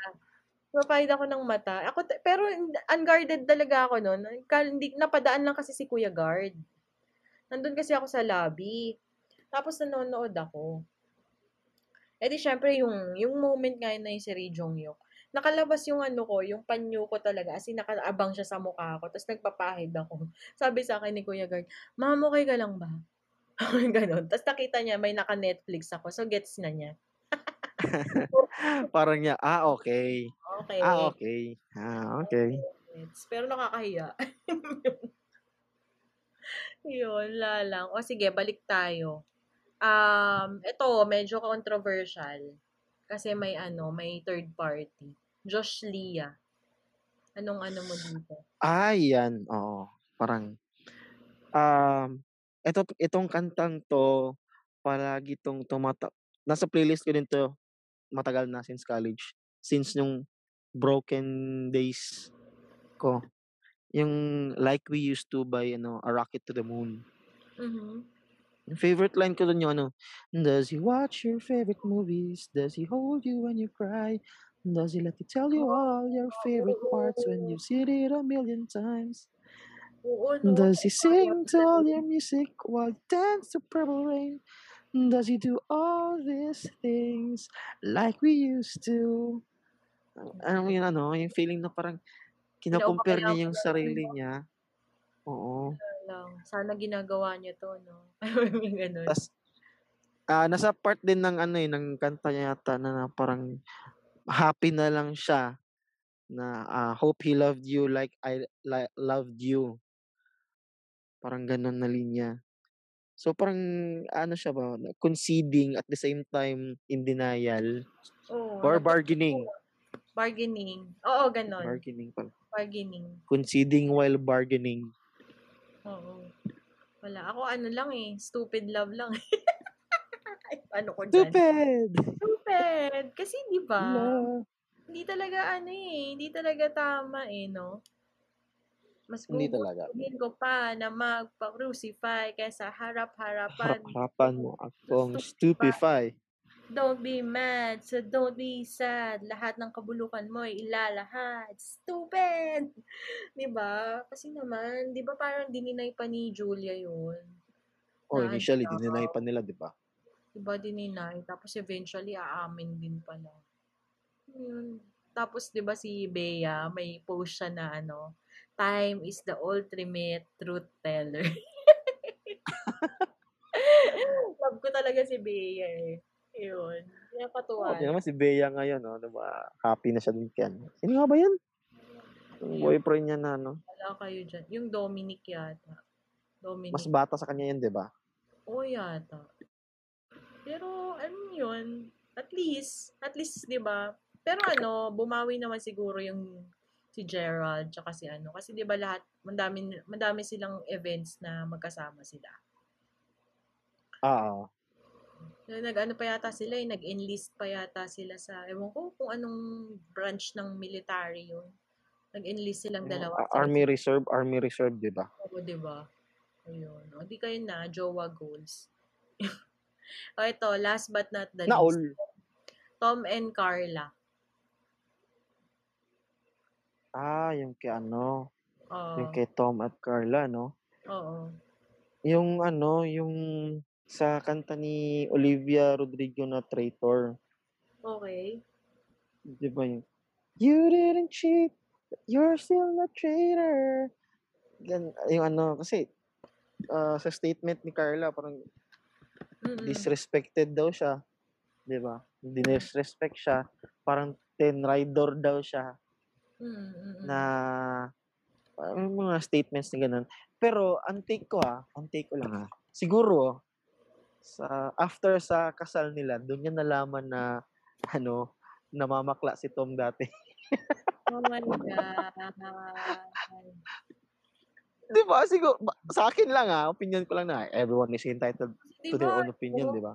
Nagpapahid ako ng mata. Ako pero unguarded talaga ako. Kal hindi napadaan lang kasi si kuya guard. Nandun kasi ako sa lobby. Tapos nanonood ako. Eh, di siyempre yung yung moment nga na yung si Ri Jong-hyuk, nakalabas yung ano ko, yung panyo ko talaga, as in nakaabang siya sa mukha ko ta's nagpapahid ako. Sabi sa'kin ni kuya guard, "Ma'am, okey ka lang ba?" Gano'n. Ta's nakita niya may naka-Netflix ako, so gets na niya. Parang niya, ah, okey. Okey. Ah, okey. Ah. Gets. Pero nakakahiya. Yun, wala lang. O sige, balik tayo. Um, eto medyo controversial. Kasi may ano, may third party. Josh Leah. Anong ano mo dito? Ay, yan, oo. Parang, um, eto itong kantang 'to, palagi 'tong tumata nasa playlist ko din 'to, matagal na since college. Since nung broken days ko. Yung Like We Used To by ano, A Rocket to the Moon. Mhm. Yung favorite line ko dun yung ano, "Does he watch your favorite movies? Does he hold you when you cry? Does he let you tell you all your favorite parts when you've seen it a million times? Does he sing to all your music while you dance to Purple Rain? Does he do all these things like we used to?" Alam mo yung ano, yung feeling na parang kino-compare niya yung sarili niya. Oo. Lang. Sana ginagawa niyo to, no? May ganun. Tas, ah nasa part din ng ano eh, ng kanta niya yata na, na parang happy na lang siya na ah, hope he loved you like I li- loved you. Parang ganun na linya. So parang ano siya ba, conceding at the same time in denial Oo, or nag- bargaining. bargaining. Oo, ganon. Bargaining pala. bargaining. Conceding while bargaining. Oo. Wala. Ako ano lang eh. Stupid love lang. Ay, ano ko dyan? Stupid! Stupid. Kasi di ba? Love. Hindi talaga ano eh. Hindi talaga tama eh, no? Mas Hindi talaga. ko pa na magpa-crucify kaysa harap-harapan. Harap-harapan mo akong stupefy. Don't be mad, so don't be sad. Lahat ng kabulukan mo ay ilalahat. Stupid! Di ba? Kasi naman, di ba parang dininay pa ni Julia yun? Oh, Na initially, ano, dininay pa nila, di ba? Di ba dininay? Tapos eventually, aamin din pala. Yun. Tapos, di ba si Bea, may post siya na ano, time is the ultimate truth teller. Love ko talaga si Bea eh. Yun. Kaya Oh, naman si Bea ngayon, no? Diba? Happy na siya din kyan. Sino nga ba yan? Yung boyfriend niya na, no? Wala kayo dyan. Yung Dominic yata. Dominic. Mas bata sa kanya yan, di ba? Oo yata. Pero, ano yun? At least, at least, di ba? Pero ano, bumawi naman siguro yung si Gerald tsaka si ano. Kasi di ba lahat, mandami, mandami silang events na magkasama sila. Ah, Na Nag-ano pa yata sila, eh, nag-enlist pa yata sila sa, ewan ko kung anong branch ng military yun. Nag-enlist silang dalawa. a- Army Reserve, Army Reserve, di ba? Oo, di ba? Ayun. O, di kayo na, jowa goals. o, ito, last but not the Na least. Tom and Carla. Ah, yung kay ano, Oo. yung kay Tom at Carla, no? Oo. Yung ano, yung sa kanta ni Olivia Rodrigo na Traitor. Okay. Di ba yung, You didn't cheat, you're still a traitor. Gan, yung ano, kasi ah, sa statement ni Carla, parang Mm-mm. disrespected daw siya. Di ba? Dinisrespect siya. Parang ten rider daw siya Mm-mm. na parang mga statements na ganun. Pero ang take ko ah, ang take ko lang ah, siguro sa after sa kasal nila, doon niya nalaman na ano, namamakla si Tom dati. Oh my God. 'Di ba? Siguro sa akin lang ah, opinion ko lang na everyone is entitled Di to their own opinion. 'di ba?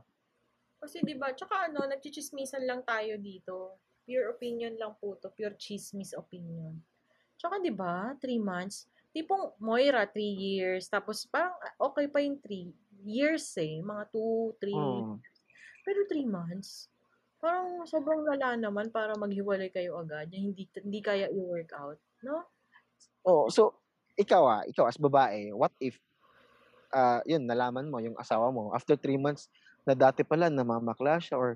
Kasi di ba, tsaka ano, nagchichismisan lang tayo dito. Pure opinion lang po to. Pure chismis opinion. Tsaka di ba, three months. Tipong Moira, three years. Tapos parang okay pa yung three years eh. Mga two, three. Oh. Pero three months. Parang sobrang lala naman para maghiwalay kayo agad. Yung hindi, hindi kaya i-work out. No? Oh, so ikaw ah, ikaw as babae, what if ah yun nalaman mo yung asawa mo after three months na dati pala namamakla siya or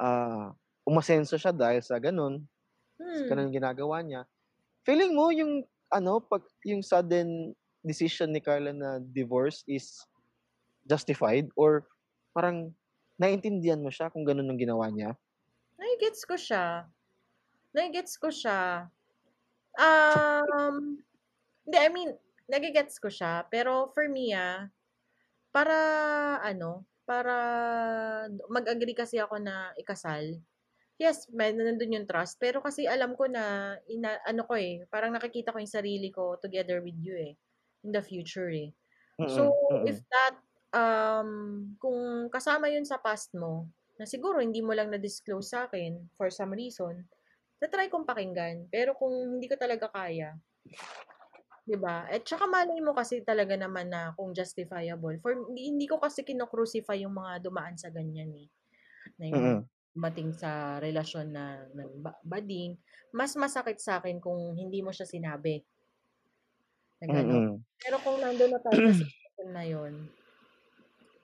ah umasenso siya dahil sa ganun, Hmm. ganun ginagawa niya. Feeling mo yung ano pag yung sudden decision ni Carla na divorce is justified or parang naiintindihan mo siya kung ganun ang ginawa niya? Nai-gets ko siya. Nai-gets ko siya. Um, hindi, I mean, nagigets ko siya. Pero for me, ah, para, ano, para mag-agree kasi ako na ikasal. Yes, may nandun yung trust. Pero kasi alam ko na, ina, ano ko eh, parang nakikita ko yung sarili ko together with you eh. In the future eh. So, Mm-mm, if that, um, kung kasama yun sa past mo, na siguro hindi mo lang na-disclose sa akin for some reason, na-try kong pakinggan. Pero kung hindi ko talaga kaya, di ba? At saka malay mo kasi talaga naman na kung justifiable. For, hindi, hindi ko kasi kinocrucify yung mga dumaan sa ganyan eh. Na yung dumating sa relasyon na, na ba- bading. Mas masakit sa akin kung hindi mo siya sinabi. Na. Mm-mm. Pero kung nandun na tayo sa na yon,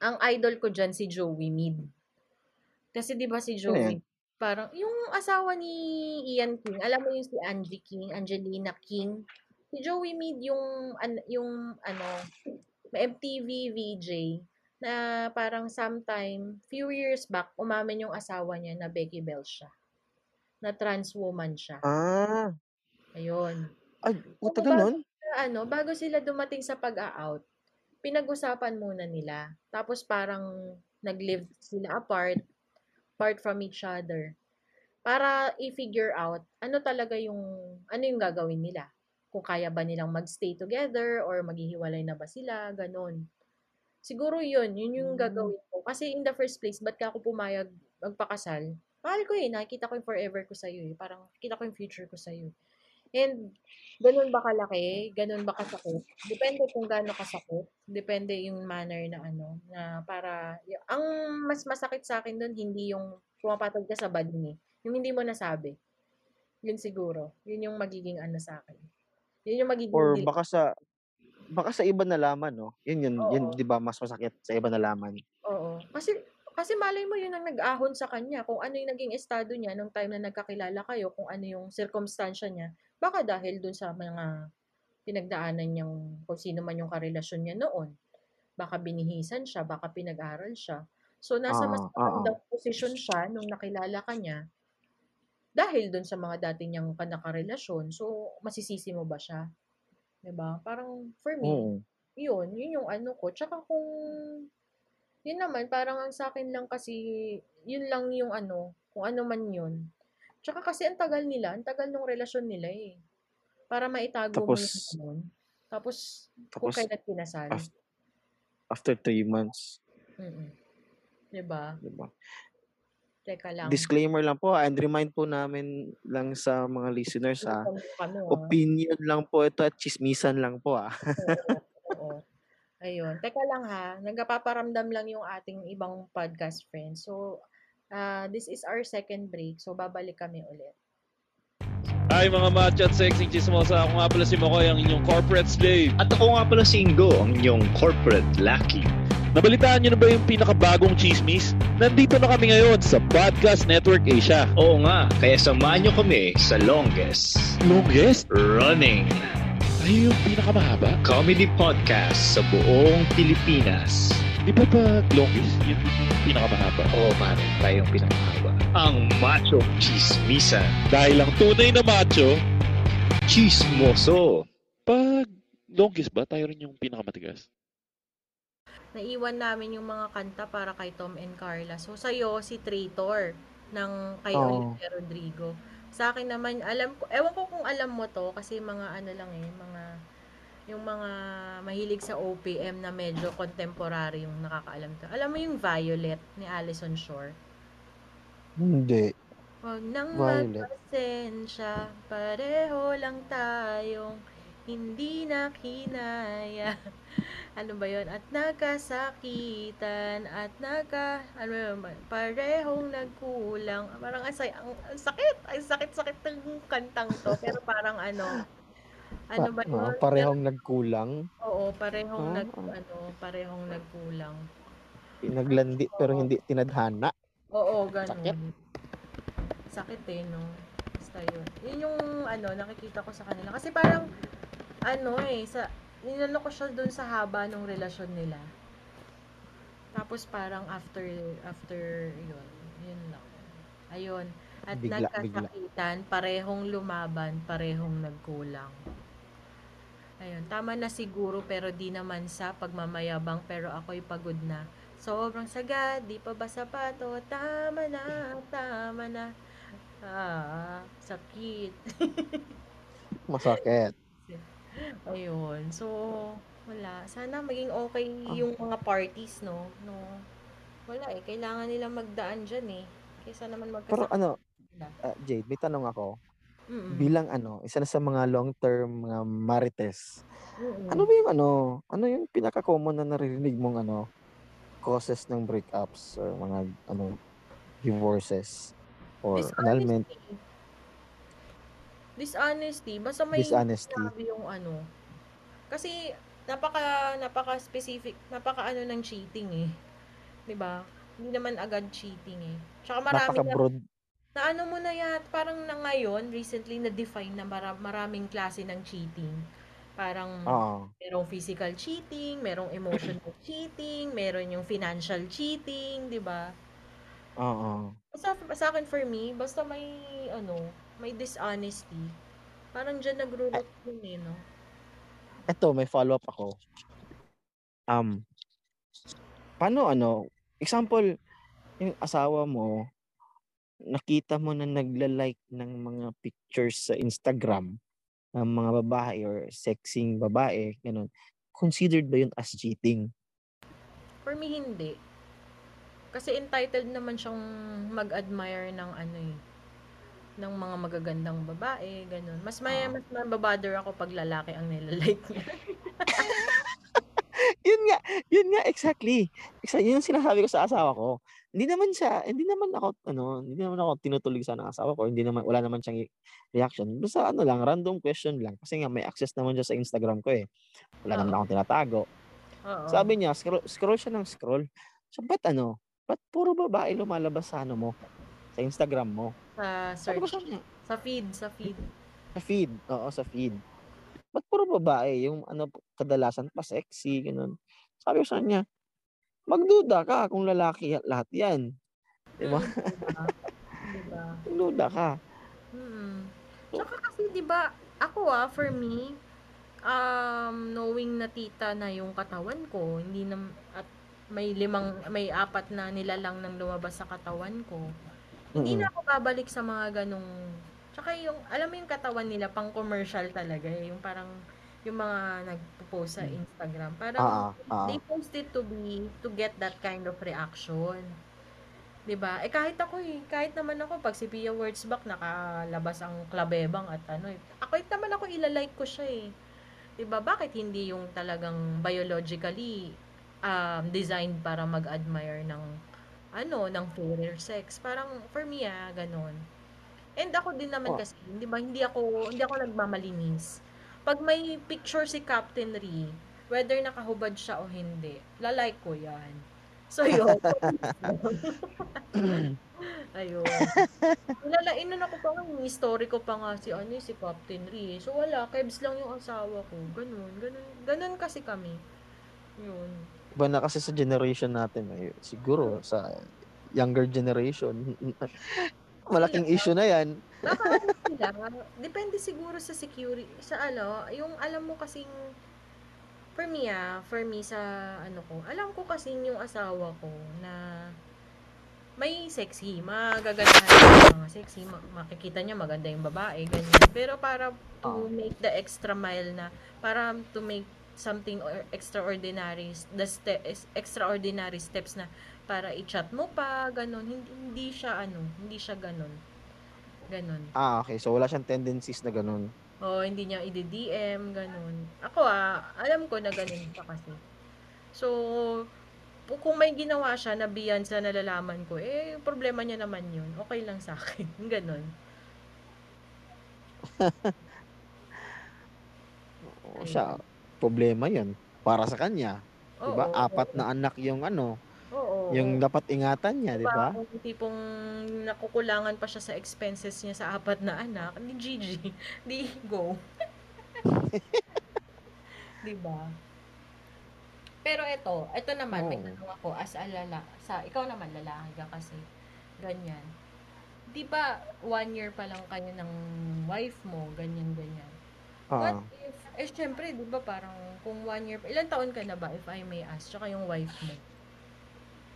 ang idol ko dyan si Joey Mead. Kasi di ba si Sino Joey, parang, yung asawa ni Ian King, alam mo yung si Angie King, Angelina King, si Joey Mead yung, an, yung, ano, MTV VJ na parang sometime, few years back, umamin yung asawa niya na Becky Bell siya. Na trans woman siya. Ah, Ayun. ay, puta Ano ba? ganun? Na ano, bago sila dumating sa pag-out, pinag-usapan muna nila. Tapos parang nag-live sila apart, apart from each other. Para i-figure out ano talaga yung, ano yung gagawin nila. Kung kaya ba nilang magstay together or maghihiwalay na ba sila, ganun. Siguro yun, yun yung Hmm. gagawin ko. Kasi in the first place, ba't ka ako pumayag magpakasal? Mahal ko eh, nakikita ko yung forever ko sa'yo eh. Parang nakikita ko yung future ko sa'yo. And ganun ba kalaki? Ganun ba kasakit? Depende kung gaano kasakit. Depende yung manner na ano, na para, y- ang mas masakit sa akin doon, hindi yung pumapatag ka sa bading eh. Yung hindi mo nasabi. Yun siguro. Yun yung magiging ano sa akin. Yun yung magiging Or baka sa baka sa iba nalaman, no? Yun yun, yun Oo. 'di ba mas masakit sa iba nalaman. Oo. Kasi kasi malay mo yun ang nag-ahon sa kanya kung ano yung naging estado niya nung time na nagkakilala kayo, kung ano yung circumstansya niya. Baka dahil dun sa mga pinagdaanan niyang kung sino man yung karelasyon niya noon. Baka binihisan siya, baka pinag-aral siya. So nasa mas ah, ah. magandang posisyon siya nung nakilala ka niya dahil dun sa mga dati niyang kanakarelasyon. So masisisi mo ba siya? 'Di ba? Parang for me, Oo. yun, yun yung ano ko. Tsaka kung, yun naman, parang ang sa akin lang kasi, yun lang yung ano, kung ano man yun. Tsaka kasi ang tagal nila, ang tagal nung relasyon nila eh. Para maitago mo yung Tapos-. Tapos, kung Tapos kailan kinasal. af- after three months, Mm-mm. Diba? 'di ba? Teka lang. Disclaimer lang po, and remind po namin lang sa mga listeners ha. Kami, ah. Opinion lang po ito at chismisan lang po ah. Oo. Ayun. Teka lang ha. Nagpaparamdam lang yung ating ibang podcast friends. So, ah, this is our second break. So, babalik kami ulit. Hi mga macho at sexy chismosa. Ako nga pala si Makoy, ang inyong corporate slave. At ako nga pala si Ingo, ang inyong corporate lucky. Nabalitaan nyo na ba yung pinakabagong chismis? Nandito na kami ngayon sa Podcast Network Asia. Oo nga, kaya samahan nyo kami sa longest Longest? running Ay, yung pinakamahaba? comedy podcast sa buong Pilipinas. Di ba pag longest, yung pinakamahaba? Oo pare, tayo yung pinakamahaba. Ang macho chismisan, Dahil lang tunay na macho, chismoso. pag longest ba, tayo rin yung pinakamatigas? Naiwan namin yung mga kanta para kay Tom and Carla. So, sa'yo, si Traitor ng kay Oo. Olivia Rodrigo. Sa akin naman, alam ko, ewan ko kung alam mo to, kasi mga ano lang eh, mga, yung mga mahilig sa OPM na medyo contemporary yung nakakaalam to. Alam mo yung Violet ni Alison Shore? Hindi. Huwag nang Violet. magpasensya, pareho lang tayong hindi na kinaya. ano ba yon At nagkasakitan, at nagka, ano yun ba? Parehong nagkulang. Parang ang, ang, ang sakit, ang sakit-sakit ng kantang to. Pero parang ano, ano ba yun? ah, parehong nagkulang, Oo, parehong nag, ah. ano, parehong nagkulang. pinaglandi pero hindi tinadhana. Oo, ganun. Sakit. Sakit eh, no? Basta yun. Yun yung, ano, nakikita ko sa kanila. Kasi parang, ano eh, sa, ninano ko siya dun sa haba ng relasyon nila. Tapos parang after, after, yun, yun lang. Ayun. At Bigla, bigla. nagkasakitan, parehong lumaban, parehong nagkulang. Ayun, tama na siguro pero di naman sa pagmamayabang pero ako'y pagod na. Sobrang sagad, di pa ba sapato? Tama na, tama na. Ah, sakit. Masakit. Ayun. So, wala. Sana maging okay yung mga parties, no? No. Wala eh. Kailangan nilang magdaan dyan eh. Kaysa naman Pero magkasakit ano, sila. ah, Jade, may tanong ako. Mm-mm. Bilang ano, isa na sa mga long-term mga marites. Mm-mm. Ano ba yung ano, ano yung pinaka-common na naririnig mong ano, causes ng breakups or mga ano, divorces or annulment, Dishonesty. Dishonesty. Basta may dishonesty. yung ano. Kasi, napaka, napaka specific, napaka ano ng cheating eh. 'Di ba? Hindi naman agad cheating eh. Tsaka marami na, Napaka-broad. na ano mo na yan, parang na ngayon, recently na-define na mara, maraming klase ng cheating. Parang Oo. merong physical cheating, merong emotional cheating, meron yung financial cheating, 'di ba? Oo. Sa, sa akin for me, basta may ano, may dishonesty. Parang diyan nagro-root yun eh, no? Eto, may follow-up ako. Um, paano ano, example, yung asawa mo, nakita mo na nagla-like ng mga pictures sa Instagram ng mga babae or sexing babae, ganun. Considered ba yun as cheating? For me, hindi. Kasi entitled naman siyang mag-admire ng ano eh, ng mga magagandang babae, ganun. Mas may Ah. mas mababother ako pag lalaki ang nilalike niya. yun nga, yun nga, exactly. Exactly, yun ang sinasabi ko sa asawa ko. Hindi naman siya, hindi naman ako, ano, hindi naman ako tinutulig sa ng asawa ko. Hindi naman, wala naman siyang reaction. Basta ano lang, random question lang. Kasi nga, may access naman siya sa Instagram ko eh. Wala naman Oo. akong tinatago. Oo. Sabi niya, scroll, scroll siya ng scroll. So, ba't ano? Ba't puro babae lumalabas sa ano mo? Sa Instagram mo? ko search, sa feed, sa feed. sa feed. Oo, sa feed. Ba't puro babae? Yung ano, kadalasan pa sexy, ganun. Sabi ko sa kanya, magduda ka kung lalaki lahat yan. Di ba? Diba? Magduda ka. Mm. Tsaka kasi, di ba, ako ah, for me, um, knowing na tita na yung katawan ko, hindi na, at may limang, may apat na nilalang nang lumabas sa katawan ko, hindi Mm-mm. na ako babalik sa mga ganong, tsaka yung, alam mo yung katawan nila, pang commercial talaga, eh, yung parang, yung mga nagpo-post sa Instagram, parang, Ah, ah, they post it to be, to get that kind of reaction. 'Di ba? Eh kahit ako eh, kahit naman ako pag si Pia Wurtzbach nakalabas ang klabebang at ano eh. Ako kahit naman ako ilalike ko siya eh. 'Di ba? Bakit hindi yung talagang biologically um, designed para mag-admire ng ano, ng fairer sex. Parang for me ah, ganun. And ako din naman Oh. kasi, 'di ba, hindi ako hindi ako nagmamalinis. Pag may picture si Captain Ri, whether nakahubad siya o hindi, lalike ko 'yan. So yun. Ayun. Nilalain ako pa nga, yung story ko pa nga si ano si Captain Ri. eh. So wala, kebs lang yung asawa ko. Ganun, ganun, ganun kasi kami. Yun. Iba na kasi sa generation natin. Eh. Siguro sa younger generation. Malaking issue na yan. Sila, depende siguro sa security, sa ano, yung alam mo kasing, for me ah, for me sa ano ko, alam ko kasing yung asawa ko na may sexy, magagandahan yung mga sexy, ma- makikita niya maganda yung babae, ganyan. Pero para to Ah. make the extra mile na, para to make something or extraordinary, the ste- extraordinary steps na para i-chat mo pa, ganun. Hindi, hindi siya ano, hindi siya ganun. Ganun. Ah, okay. So, wala siyang tendencies na ganun. O, hindi niya i-DM, ganun. Ako ah, alam ko na ganun siya kasi. So, kung may ginawa siya na beyond sa nalalaman ko, eh, problema niya naman yun. Okay lang sa akin. Ganun. O, siya, problema yan. Para sa kanya. Oo. Diba? Apat na anak yung ano, Oo. yung dapat ingatan niya, di ba? Kung tipong nakukulangan pa siya sa expenses niya sa apat na anak, di GG. Di go. di ba? Pero ito, ito naman, may Oo. tanong ako as a lala, sa, ikaw naman lalaki ka kasi, ganyan. Di ba, one year pa lang kayo ng wife mo, ganyan, ganyan. What Ah, if, eh syempre, di ba parang, kung one year pa, ilang taon ka na ba, if I may ask, tsaka yung wife mo?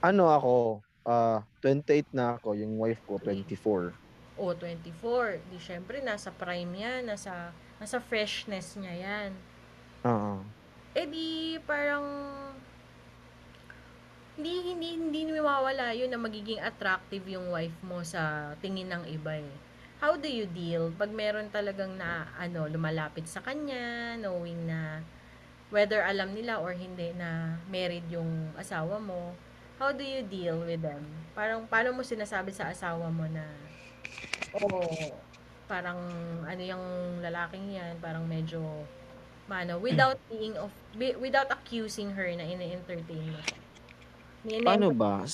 Ano ako, ah 28 na ako, yung wife ko 24. O, 24. Di syempre, nasa prime yan. Nasa, nasa freshness niya yan. Oo. Eh di, parang, hindi, hindi, hindi mawawala yun na magiging attractive yung wife mo sa tingin ng iba eh. How do you deal pag meron talagang na, ano, lumalapit sa kanya, knowing na whether alam nila or hindi na married yung asawa mo, how do you deal with them? Parang, paano mo sinasabi sa asawa mo na, oh, parang, ano yung lalaking yan, parang medyo, mano, without being of, without accusing her na ina-entertain mo. Ni- Paano ba?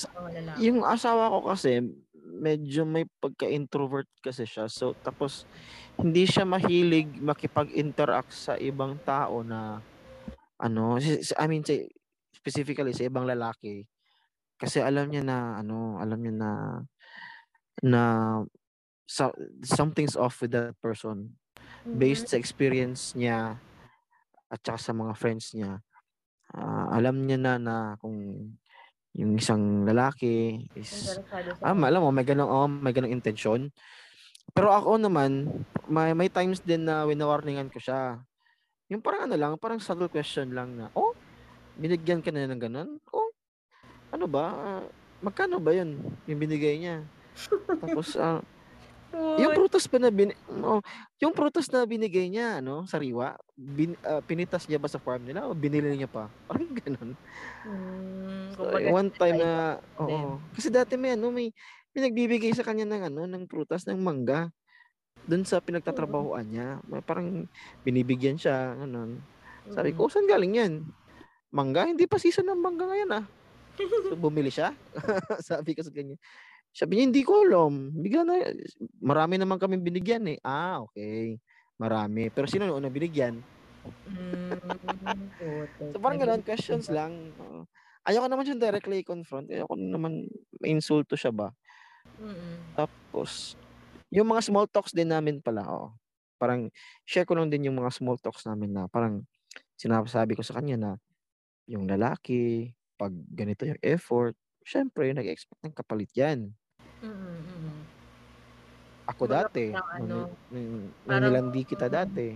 Yung asawa ko kasi, medyo may pagka-introvert kasi siya. So, tapos, hindi siya mahilig makipag-interact sa ibang tao na ano, I mean si- specifically sa ibang lalaki. Kasi alam niya na ano, alam niya na na so, something's off with that person based sa experience niya at saka sa mga friends niya. ah, alam niya na na kung yung isang lalaki is Ah, alam mo, may ganong, oh, may ganong intensyon. Pero ako naman, may, may times din na winawarningan ko siya. Yung parang ano lang, parang subtle question lang na, oh, binigyan ka na ng ganon? Oh, ano ba? Ah, magkano ba yun? Yung binigay niya. Tapos, ah, yung prutas pa na bin, oh, yung prutas na binigay niya, ano, sariwa, bin, ah, pinitas niya ba sa farm nila o binili niya pa? Parang ganon. mm, So, one time na, oo. Kasi dati may ano, may, may nagbibigay sa kanya ng ano, ng prutas, ng mangga. Doon sa pinagtatrabahoan niya. Parang binibigyan siya, ganun. Sabi Mm. ko, saan galing yan? Mangga? Hindi pa season ng mangga ngayon ah. So, bumili siya. Sabi ko sa kanya. Sabi niya, hindi ko alam. Bigyan na, marami naman kami binigyan eh. Ah, okay. Marami. Pero sino yung unang binigyan? Mm, putik. So parang Naging- questions lang. Oo. ayoko naman siyang directly confront. Ayoko naman insulto siya ba. Mm-mm. Tapos, yung mga small talks din namin pala, oo. Parang, share ko lang din yung mga small talks namin na parang sinasabi ko sa kanya na yung lalaki, pag ganito yung effort, syempre, nag-expect ng kapalit yan. Mm-mm, mm-mm. Ako Kumbaga dati, nung, ano, nung, nung nilandi kita dati.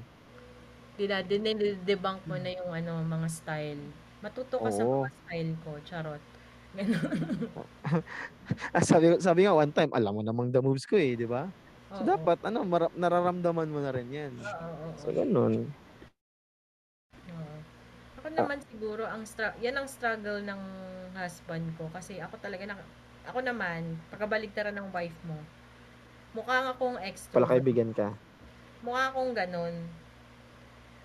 Dila, dinidebunk mo na yung ano, mga style. Matuto ka sa Oo. mga style ko, charot. Ah, sabi, sabi nga one time, alam mo namang the moves ko eh, di ba? So Oo. dapat, ano, mara- nararamdaman mo na rin yan. Oo, oo, So, ganun. Ako naman siguro ang stra- yan ang struggle ng husband ko kasi ako talaga na ako naman pagkabaligtaran ng wife mo. Mukha akong extrovert. Pala kaibigan ka. Mukha akong ganun.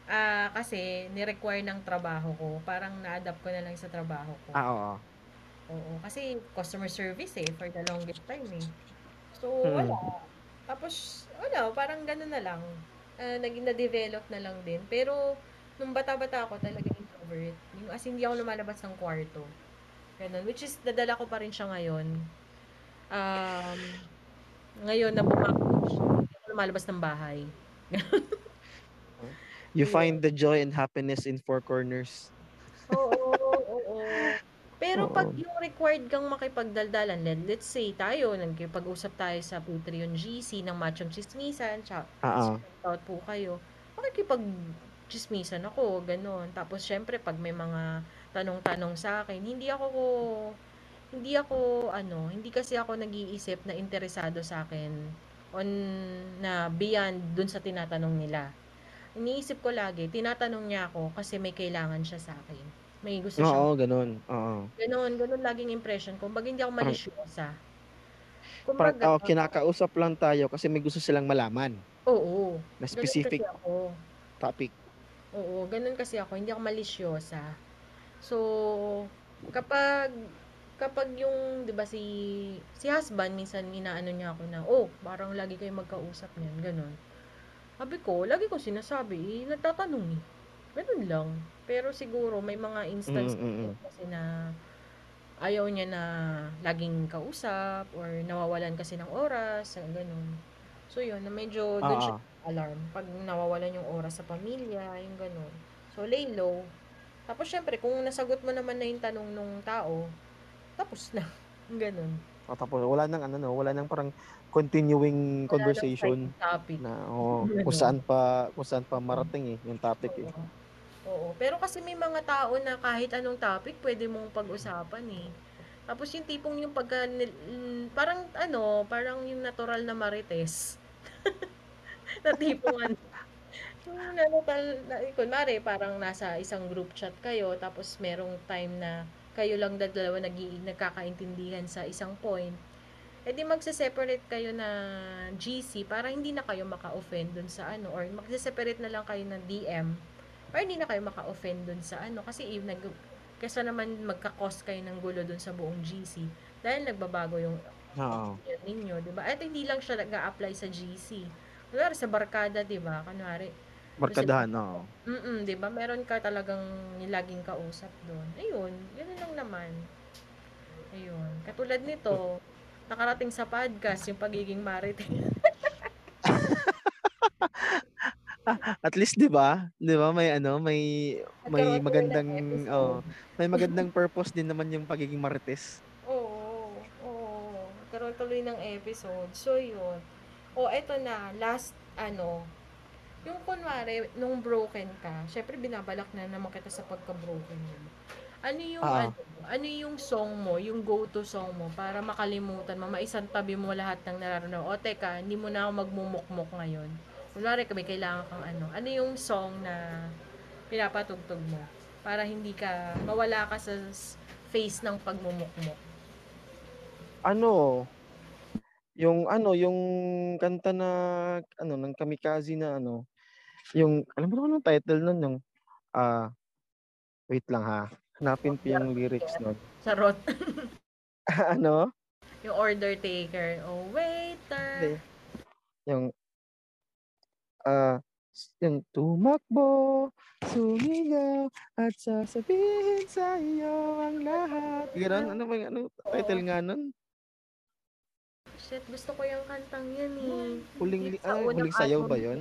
Ah, kasi ni-require ng trabaho ko. Parang na-adapt ko na lang sa trabaho ko. Ah, oo. Oo, kasi customer service eh for the longest time eh. So, Hmm. wala. Tapos, wala, parang gano'n na lang. Ah, naging na-develop na lang din. Pero, nung bata-bata ako talaga introvert. Yung, as in, hindi ako lumalabas ng kwarto. Ganun. Which is, dadala ko pa rin siya ngayon. Um, ngayon na bumakot, hindi ako lumalabas ng bahay. You Yeah. find the joy and happiness in four corners. Oo, oo, oo. Pero pag yung required kang makipagdaldalan, let, let's say tayo, nagkipag-usap tayo sa Patreon GC ng Machong Chismisan, tsaka Ah, ah. out po kayo, makikipag chismisan ako, ganun. Tapos, syempre, pag may mga tanong-tanong sa akin, hindi ako hindi ako, ano, hindi kasi ako nag-iisip na interesado sa akin on na beyond dun sa tinatanong nila. Iniisip ko lagi, tinatanong niya ako kasi may kailangan siya sa akin. May gusto siya. Oo, ganun. Oo. Ganun, ganun laging impression ko. Kumbaga, hindi ako Parang- malisyosa. Parang, Kumbaga, oh, kinakausap lang tayo kasi may gusto silang malaman oo. na Ganun specific ako. topic. Oo, ganun kasi ako, hindi ako malisyosa. So, kapag kapag yung 'di ba si si husband minsan inaano niya ako na, "Oh, parang lagi kayo magkausap niyan." Ganun. Sabi ko, lagi ko sinasabi, eh, nagtatanong eh. Ganun lang. Pero siguro may mga instance Mm, mm, mm. kasi na ayaw niya na laging kausap or nawawalan kasi ng oras, ganun. So yun, na medyo doon siya Ah, alarm. Pag nawawalan yung oras sa pamilya, yung ganun. So, lay low. Tapos, syempre, kung nasagot mo naman na yung tanong nung tao, tapos na. Ganun. ah. tapos wala nang ano no, wala nang parang continuing Wala conversation topic. na oh, Ganun. kung saan pa kung saan pa marating eh yung topic eh. Oo. Pero kasi may mga tao na kahit anong topic, pwede mong pag-usapan eh. Tapos yung tipong yung pagka, parang ano, parang yung natural na marites. na tipong ano, yung natal, na, kunwari, parang nasa isang group chat kayo, tapos merong time na kayo lang dalawa nag nagkakaintindihan sa isang point, eh di magse-separate kayo na GC para hindi na kayo maka-offend dun sa ano, or magse-separate na lang kayo ng DM para hindi na kayo maka-offend dun sa ano. Kasi if nag, kesa naman magka-cause kayo ng gulo dun sa buong GC, dahil nagbabago yung Oo. opinion ninyo, di ba? At hindi lang siya nag-a-apply sa GC. Kunwari sa barkada, 'di ba? Kunwari, Barkadahan, oo. mm, 'di ba? Meron ka talagang laging kausap doon. Ayun, yun lang naman. Ayun. Katulad nito, nakarating sa podcast yung pagiging mariting. At least 'di ba? 'Di ba may ano, may may Nagkaroon kami ng magandang episode. oh, may magandang purpose din naman yung pagiging marites. Oo, oo. Nagkaroon tuloy ng episode. So, yun. O, eto na. Last, ano, yung kunwari, nung broken ka, syempre binabalak na naman kita sa pagka-broken mo. Ano yung, Ah. ano, ano yung song mo, yung go-to song mo, para makalimutan mo, maisan tabi mo lahat ng nararamdaman. O, teka, hindi mo na ako magmumukmok ngayon. Kunwari, kami kailangan kang ano. Ano yung song na pinapatugtog mo? Para hindi ka, mawala ka sa s- face ng pagmumukmok. Ano? Yung ano, yung kanta na ano ng Kamikaze na ano, yung alam mo ang title nun yung ah wait lang ha. Hanapin ko yung lyrics nun. Charot. ano? Yung order taker. Oh, waiter. Hindi. Yung ah yung tumakbo, sumigaw, at sasabihin sa iyo ang lahat. Ganon, ano ba yung ano, title nga nun? Shit, gusto ko yung kantang yan eh. Huling, Yung sa ah, unang huling sayaw ba album. yun?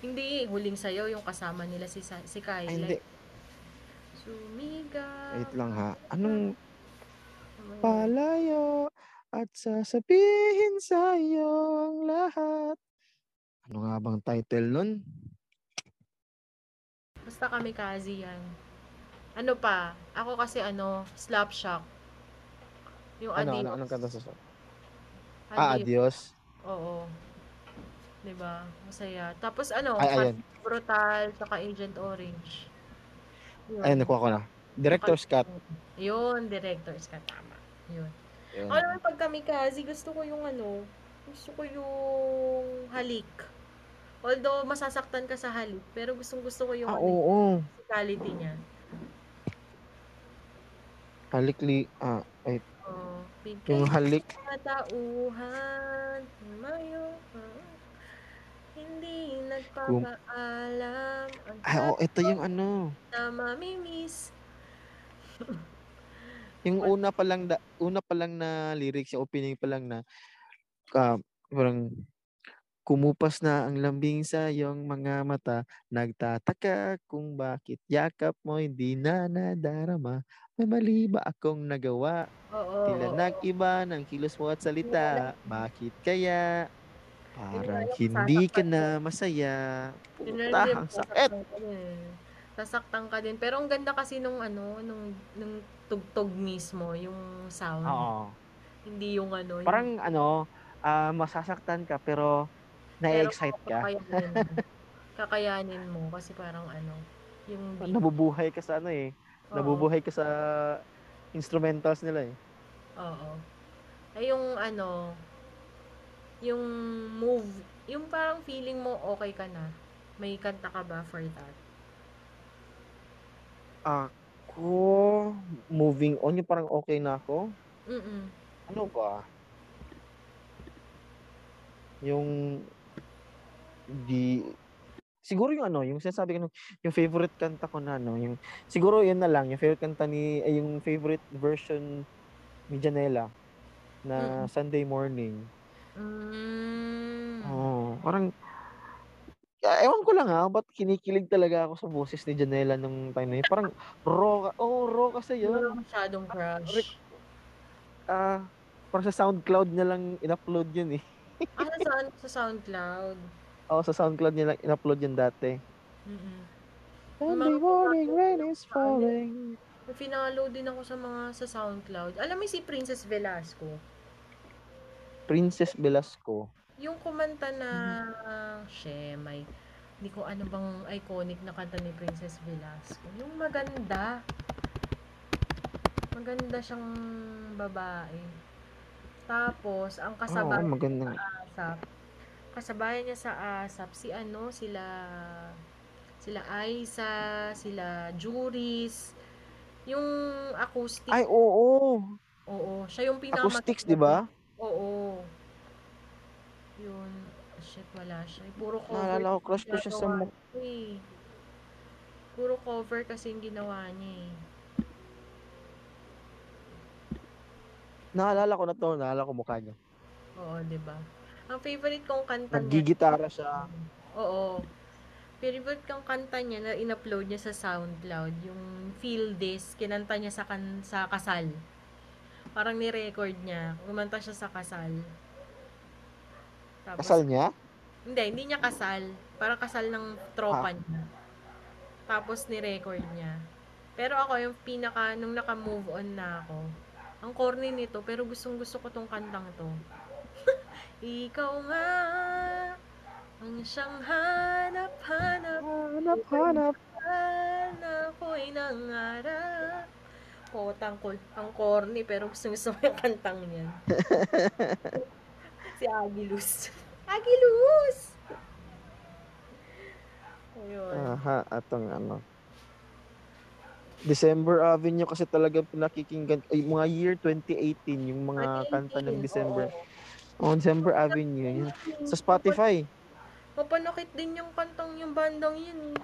Hindi, huling sayo yung kasama nila si, Sa- si Kyla. Ay, hindi. Sumigaw. Wait lang ha. Anong Ano yun? palayo at sasabihin sa iyo ang lahat? Ano nga bang title nun? Basta kami kazi yan. Ano pa? Ako kasi ano, slap shock. Yung Ano, ano, anong kanta sa song? Ah, adios. Oo. 'Di ba? Masaya. Tapos ano, Ay, ayun. Brutal, saka Agent Orange. Yun. Ayun, nakuha ko na. Director's cut. Yun, directors ka, tama. Yun. Yun. Ako naman pag kamikaze, gusto ko yung ano, gusto ko yung halik. Although, masasaktan ka sa halik, pero gustong gusto ko yung Ah, ano, oo. physicality niya. Halikli, ah, ay, Oh, yung halik. Katauhan, mayo, hindi nagpapaalam ang Ay, oh, ito yung ano. na mamimiss. Yung una pa lang, da, una pa lang na lyrics, yung opening pa lang na, ah, parang, kumupas na ang lambing sa iyong mga mata, nagtataka kung bakit yakap mo hindi na nadarama, may mali ba akong nagawa? Oo. Tila oo. nag-iba ng kilos mo at salita, bakit kaya? Parang hindi ka na masaya. Puta, ang sakit. sasaktan ka din. Sasaktan ka din. Pero ang ganda kasi nung ano, nung, nung tugtog mismo, yung sound. Oo. Hindi yung ano. yung- Parang ano, ah, masasaktan ka pero na-excite ka. Kakayanin mo. Kakayanin mo kasi parang ano, yung beat. Nabubuhay ka sa ano eh. Oo. Nabubuhay ka sa instrumentals nila eh. Oo. Ay yung ano, yung move, yung parang feeling mo okay ka na. May kanta ka ba for that? Ako, moving on, yung parang okay na ako. Mm-mm. Ano ba? Yung di siguro yung ano, yung sinasabi ko yung favorite kanta ko na ano, yung siguro yun na lang, yung favorite kanta ni ay yung favorite version ni Janela na Mm. Sunday morning. Mm. Oh, parang ah, ewan ko lang ha, ba't kinikilig talaga ako sa boses ni Janela nung time na yun. Parang raw, oh, raw kasi Wala yun. masyadong crush. Rick- Ah, parang sa SoundCloud niya lang in-upload yun eh. Ah, saan? Sa SoundCloud. Oo, sa SoundCloud niya lang in-upload yun dati. Mm-mm. Sunday morning, rain is falling. Finalo din ako sa mga sa SoundCloud. Alam mo si Princess Velasco? Princess Velasco. Yung kumanta na, she, may, hindi ko ano bang iconic na kanta ni Princess Velasco. Yung maganda. Maganda siyang babae. Tapos, ang kasabay maganda. ASAP. Kasabayan niya sa ASAP, si ano, sila, sila Aiza, sila Juris, yung acoustic, Ay, oo. oo, siya yung pinaka Acoustics, di ba? Oo. Yun, shit, wala siya. Puro cover. Naalala ko, crush ko siya sa niya eh. Puro cover kasi yung ginawa niya eh. Naalala ko na to, naalala ko mukha niya. Oo, di ba? Ang favorite kong kanta niya. Nagigitara siya. Oo. Favorite kong kanta niya na in-upload niya sa SoundCloud, yung Feel This, kinanta niya sa, kan sa kasal. Parang ni-record niya. Kumanta siya sa kasal. Tapos, Kasal niya? Hindi, hindi niya kasal. Parang kasal ng tropa niya. Tapos ni-record niya. Pero ako, yung pinaka, nung naka-move on na ako, ang corny nito, pero gustong gusto ko tong kantang to. Ikaw nga, ang siyang hanap-hanap, Hanap, hanap. na ako'y nangarap. Kotang kul, ang corny, pero gusto ko yung kantang niyan. si Agilus. Agilus! Ayun. Aha, atong ano. December Avenue kasi talaga pinakikinggan ay mga year 2018 yung mga kanta ng 2018, December. oo. Oh, December Avenue yun. Sa Spotify. Mapanakit din yung kantang yung bandang yun eh.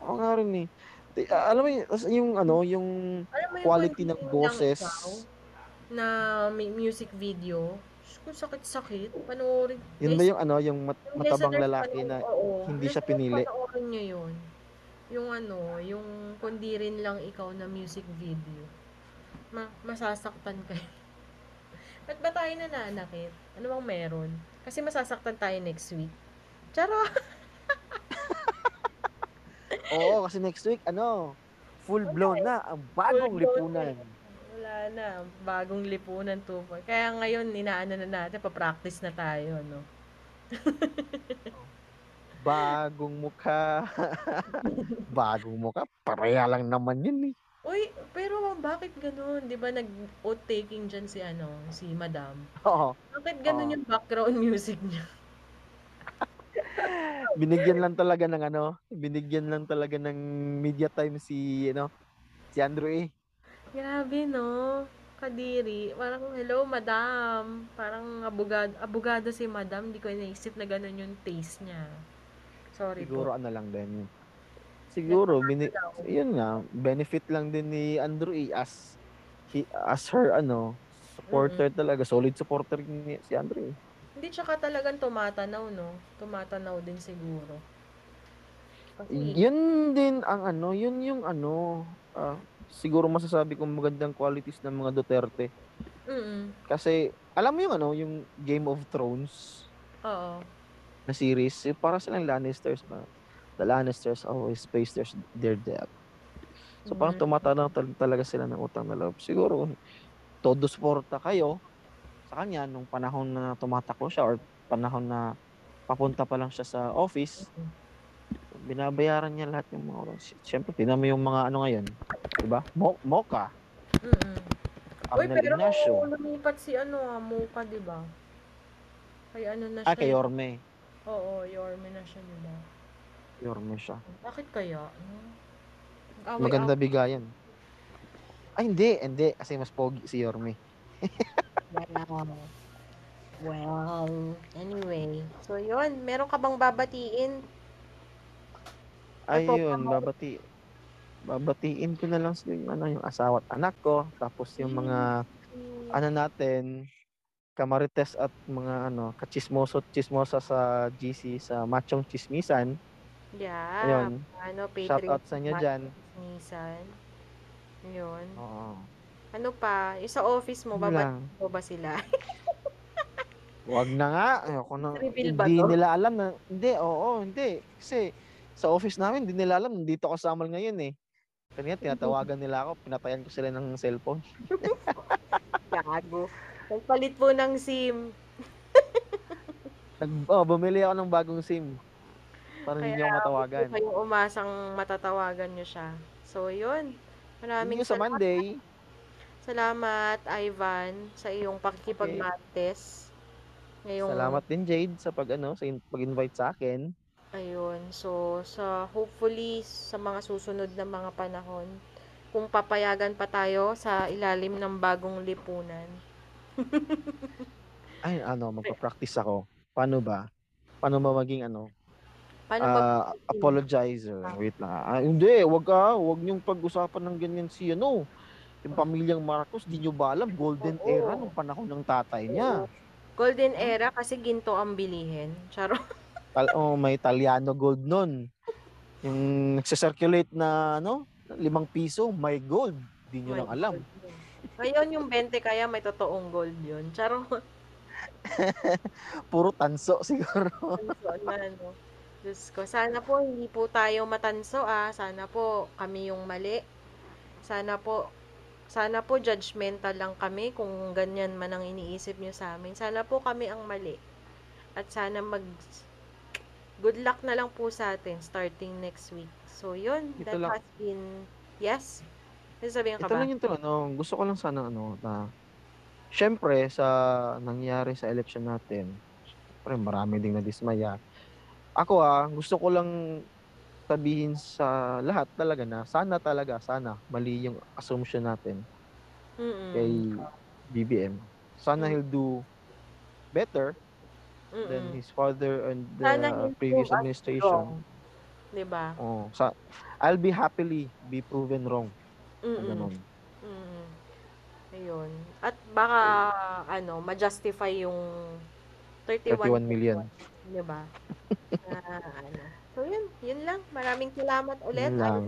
Ako nga rin eh. Di- ah, alam mo yun, as- yung ano, yung Alam mo yung quality ng boses. na may music video. Diyos ko, sakit-sakit. Panoorin. Yun ba yung ano, yung mat- yung matabang listeners, lalaki panoorin- na oo. hindi siya Listeners, pinili. Panoorin nyo yun. Yung ano, yung kundi rin lang ikaw na music video. Ma masasaktan kayo. Ba't ba tayo nananakit? Ano bang meron? Kasi masasaktan tayo next week. Charo! Oo, kasi next week, ano, full blown na ang bagong lipunan. Wala na. Bagong lipunan 2. Kaya ngayon, inaano na natin, pa-practice na tayo, no? Bagong mukha. bagong mukha. Pareha lang naman yun eh. Uy, pero bakit ganun? Di ba nag-oath-taking dyan si, ano, si Madam? Oo. Bakit ganun Oo. yung background music niya? binigyan lang talaga ng ano, binigyan lang talaga ng media time si ano, si Andrew A. Grabe, no? Kadiri. Parang, hello, Madam. Parang abogado, abogado si Madam. Hindi ko naisip na ganun yung taste niya. Sorry Siguro po. ano lang din. Siguro bini yun nga, benefit lang din ni Andrew A as he, as her ano, supporter talaga, solid supporter ni si Andrew A. Hindi tsaka talagang tumatanaw, no? Tumatanaw din siguro. Kasi, Yun din ang ano, yun yung ano, ah, siguro masasabi kong magandang qualities ng mga Duterte. mm Kasi alam mo yung ano, yung Game of Thrones Oo. na series, eh, para silang Lannisters na the Lannisters always face their, their death. So parang Mhm. tumatanaw tal- talaga sila ng utang na loob. Siguro, todo suporta kayo sa kanya nung panahon na tumatakbo siya or panahon na papunta pa lang siya sa office, binabayaran niya lahat yung mga oras. Siyempre, tinan mo yung mga ano ngayon. Diba? Mo Mocha, Mm-mm. Uy, pero Ignacio. lumipat si ano, ah, Mocha, di ba? Kay ano na Ah, siya. kay Yorme. Oo, Yorme na siya, di ba? Yorme siya. Bakit kaya? No? Away, Maganda bigayan. Ay, hindi. Hindi. Kasi mas pogi si Yorme. Wow. Well, anyway. So, yun. Meron ka bang babatiin? Ayun, babati. Babatiin ko na lang sa yung, ano, yung asawa at anak ko. Tapos yung mga, ano natin, kamarites at mga ano, kachismoso at chismosa sa GC sa Machong Chismisan. Yeah. Ayun. Ano, Shout Patreon. out sa inyo dyan. Nisan. Yun. Oo. Ano pa? Yung sa office mo, Yun lang. mo ba sila? Wag na nga. Ayoko na. Reveal ba Hindi to? nila alam na, hindi, oo, hindi. Kasi sa office namin, hindi nila alam, nandito ako sa Amal ngayon eh. Kanina, tinatawagan nila ako, pinatayan ko sila ng cellphone. Gago. Nagpalit po ng SIM. Nag, oh, bumili ako ng bagong SIM. Para hindi niyo matawagan. Huwag kayong umasang matatawagan nyo siya. So, yun. Maraming Yun sa salamat. Monday. Salamat, Ivan, sa iyong pakikipag-martes. Ngayong, Salamat din Jade sa pag ano, sa in- pag-invite sa akin. Ayun. So, sa hopefully, sa mga susunod na mga panahon, kung papayagan pa tayo sa ilalim ng bagong lipunan. Ay, ano, magpa-practice ako. paano ba? Paano ba maging ano? Paano ba? ah, apologizer. Wait lang. Ah, hindi, wag ka. Wag niyong pag-usapan ng ganyan si ano. Yung pamilyang Marcos, di nyo ba alam, golden Oo. era nung panahon ng tatay niya. Golden era kasi ginto ang bilihin. Charo. Tal oh, may Italiano gold nun. Yung nagsa-circulate na ano, limang piso, may gold. Di nyo lang alam. Ngayon yung 20 kaya may totoong gold yun. Charo. Puro tanso siguro. Tanso na, no? Diyos ko. Sana po hindi po tayo matanso ah. Sana po kami yung mali. Sana po sana po judgmental lang kami kung ganyan man ang iniisip nyo sa amin. Sana po kami ang mali. At sana mag good luck na lang po sa atin starting next week. So yun, Ito that lang. has been yes. May sabihin ka Ito ba? lang yung tanong. Gusto ko lang sana ano, na syempre sa nangyari sa election natin, syempre marami ding nadismaya. Ako ah, gusto ko lang sabihin sa lahat talaga na sana talaga, sana mali yung assumption natin Mm-mm. kay BBM. Sana Mm. he'll do better than Mm-mm. his father and the Sana previous administration. wrong. 'Di ba? Oh, sa I'll be happily be proven wrong. Mm-mm. Ganun. Mm. Ayun. At baka ano, ma-justify yung 31, 31 million. 'di ba? Ano. So yun, yun lang. Maraming salamat ulit. Yun lang.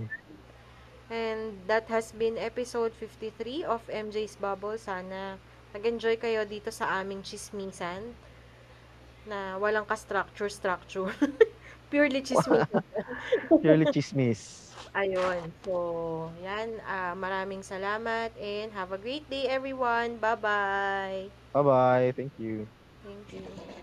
And that has been episode 53 of MJ's Bubble. Sana nag-enjoy kayo dito sa aming chismisan na walang ka-structure structure. Purely chismisan. Purely chismis. Ayun. So, yan. ah, maraming salamat and have a great day everyone. Bye-bye. Bye-bye. Thank you. Thank you.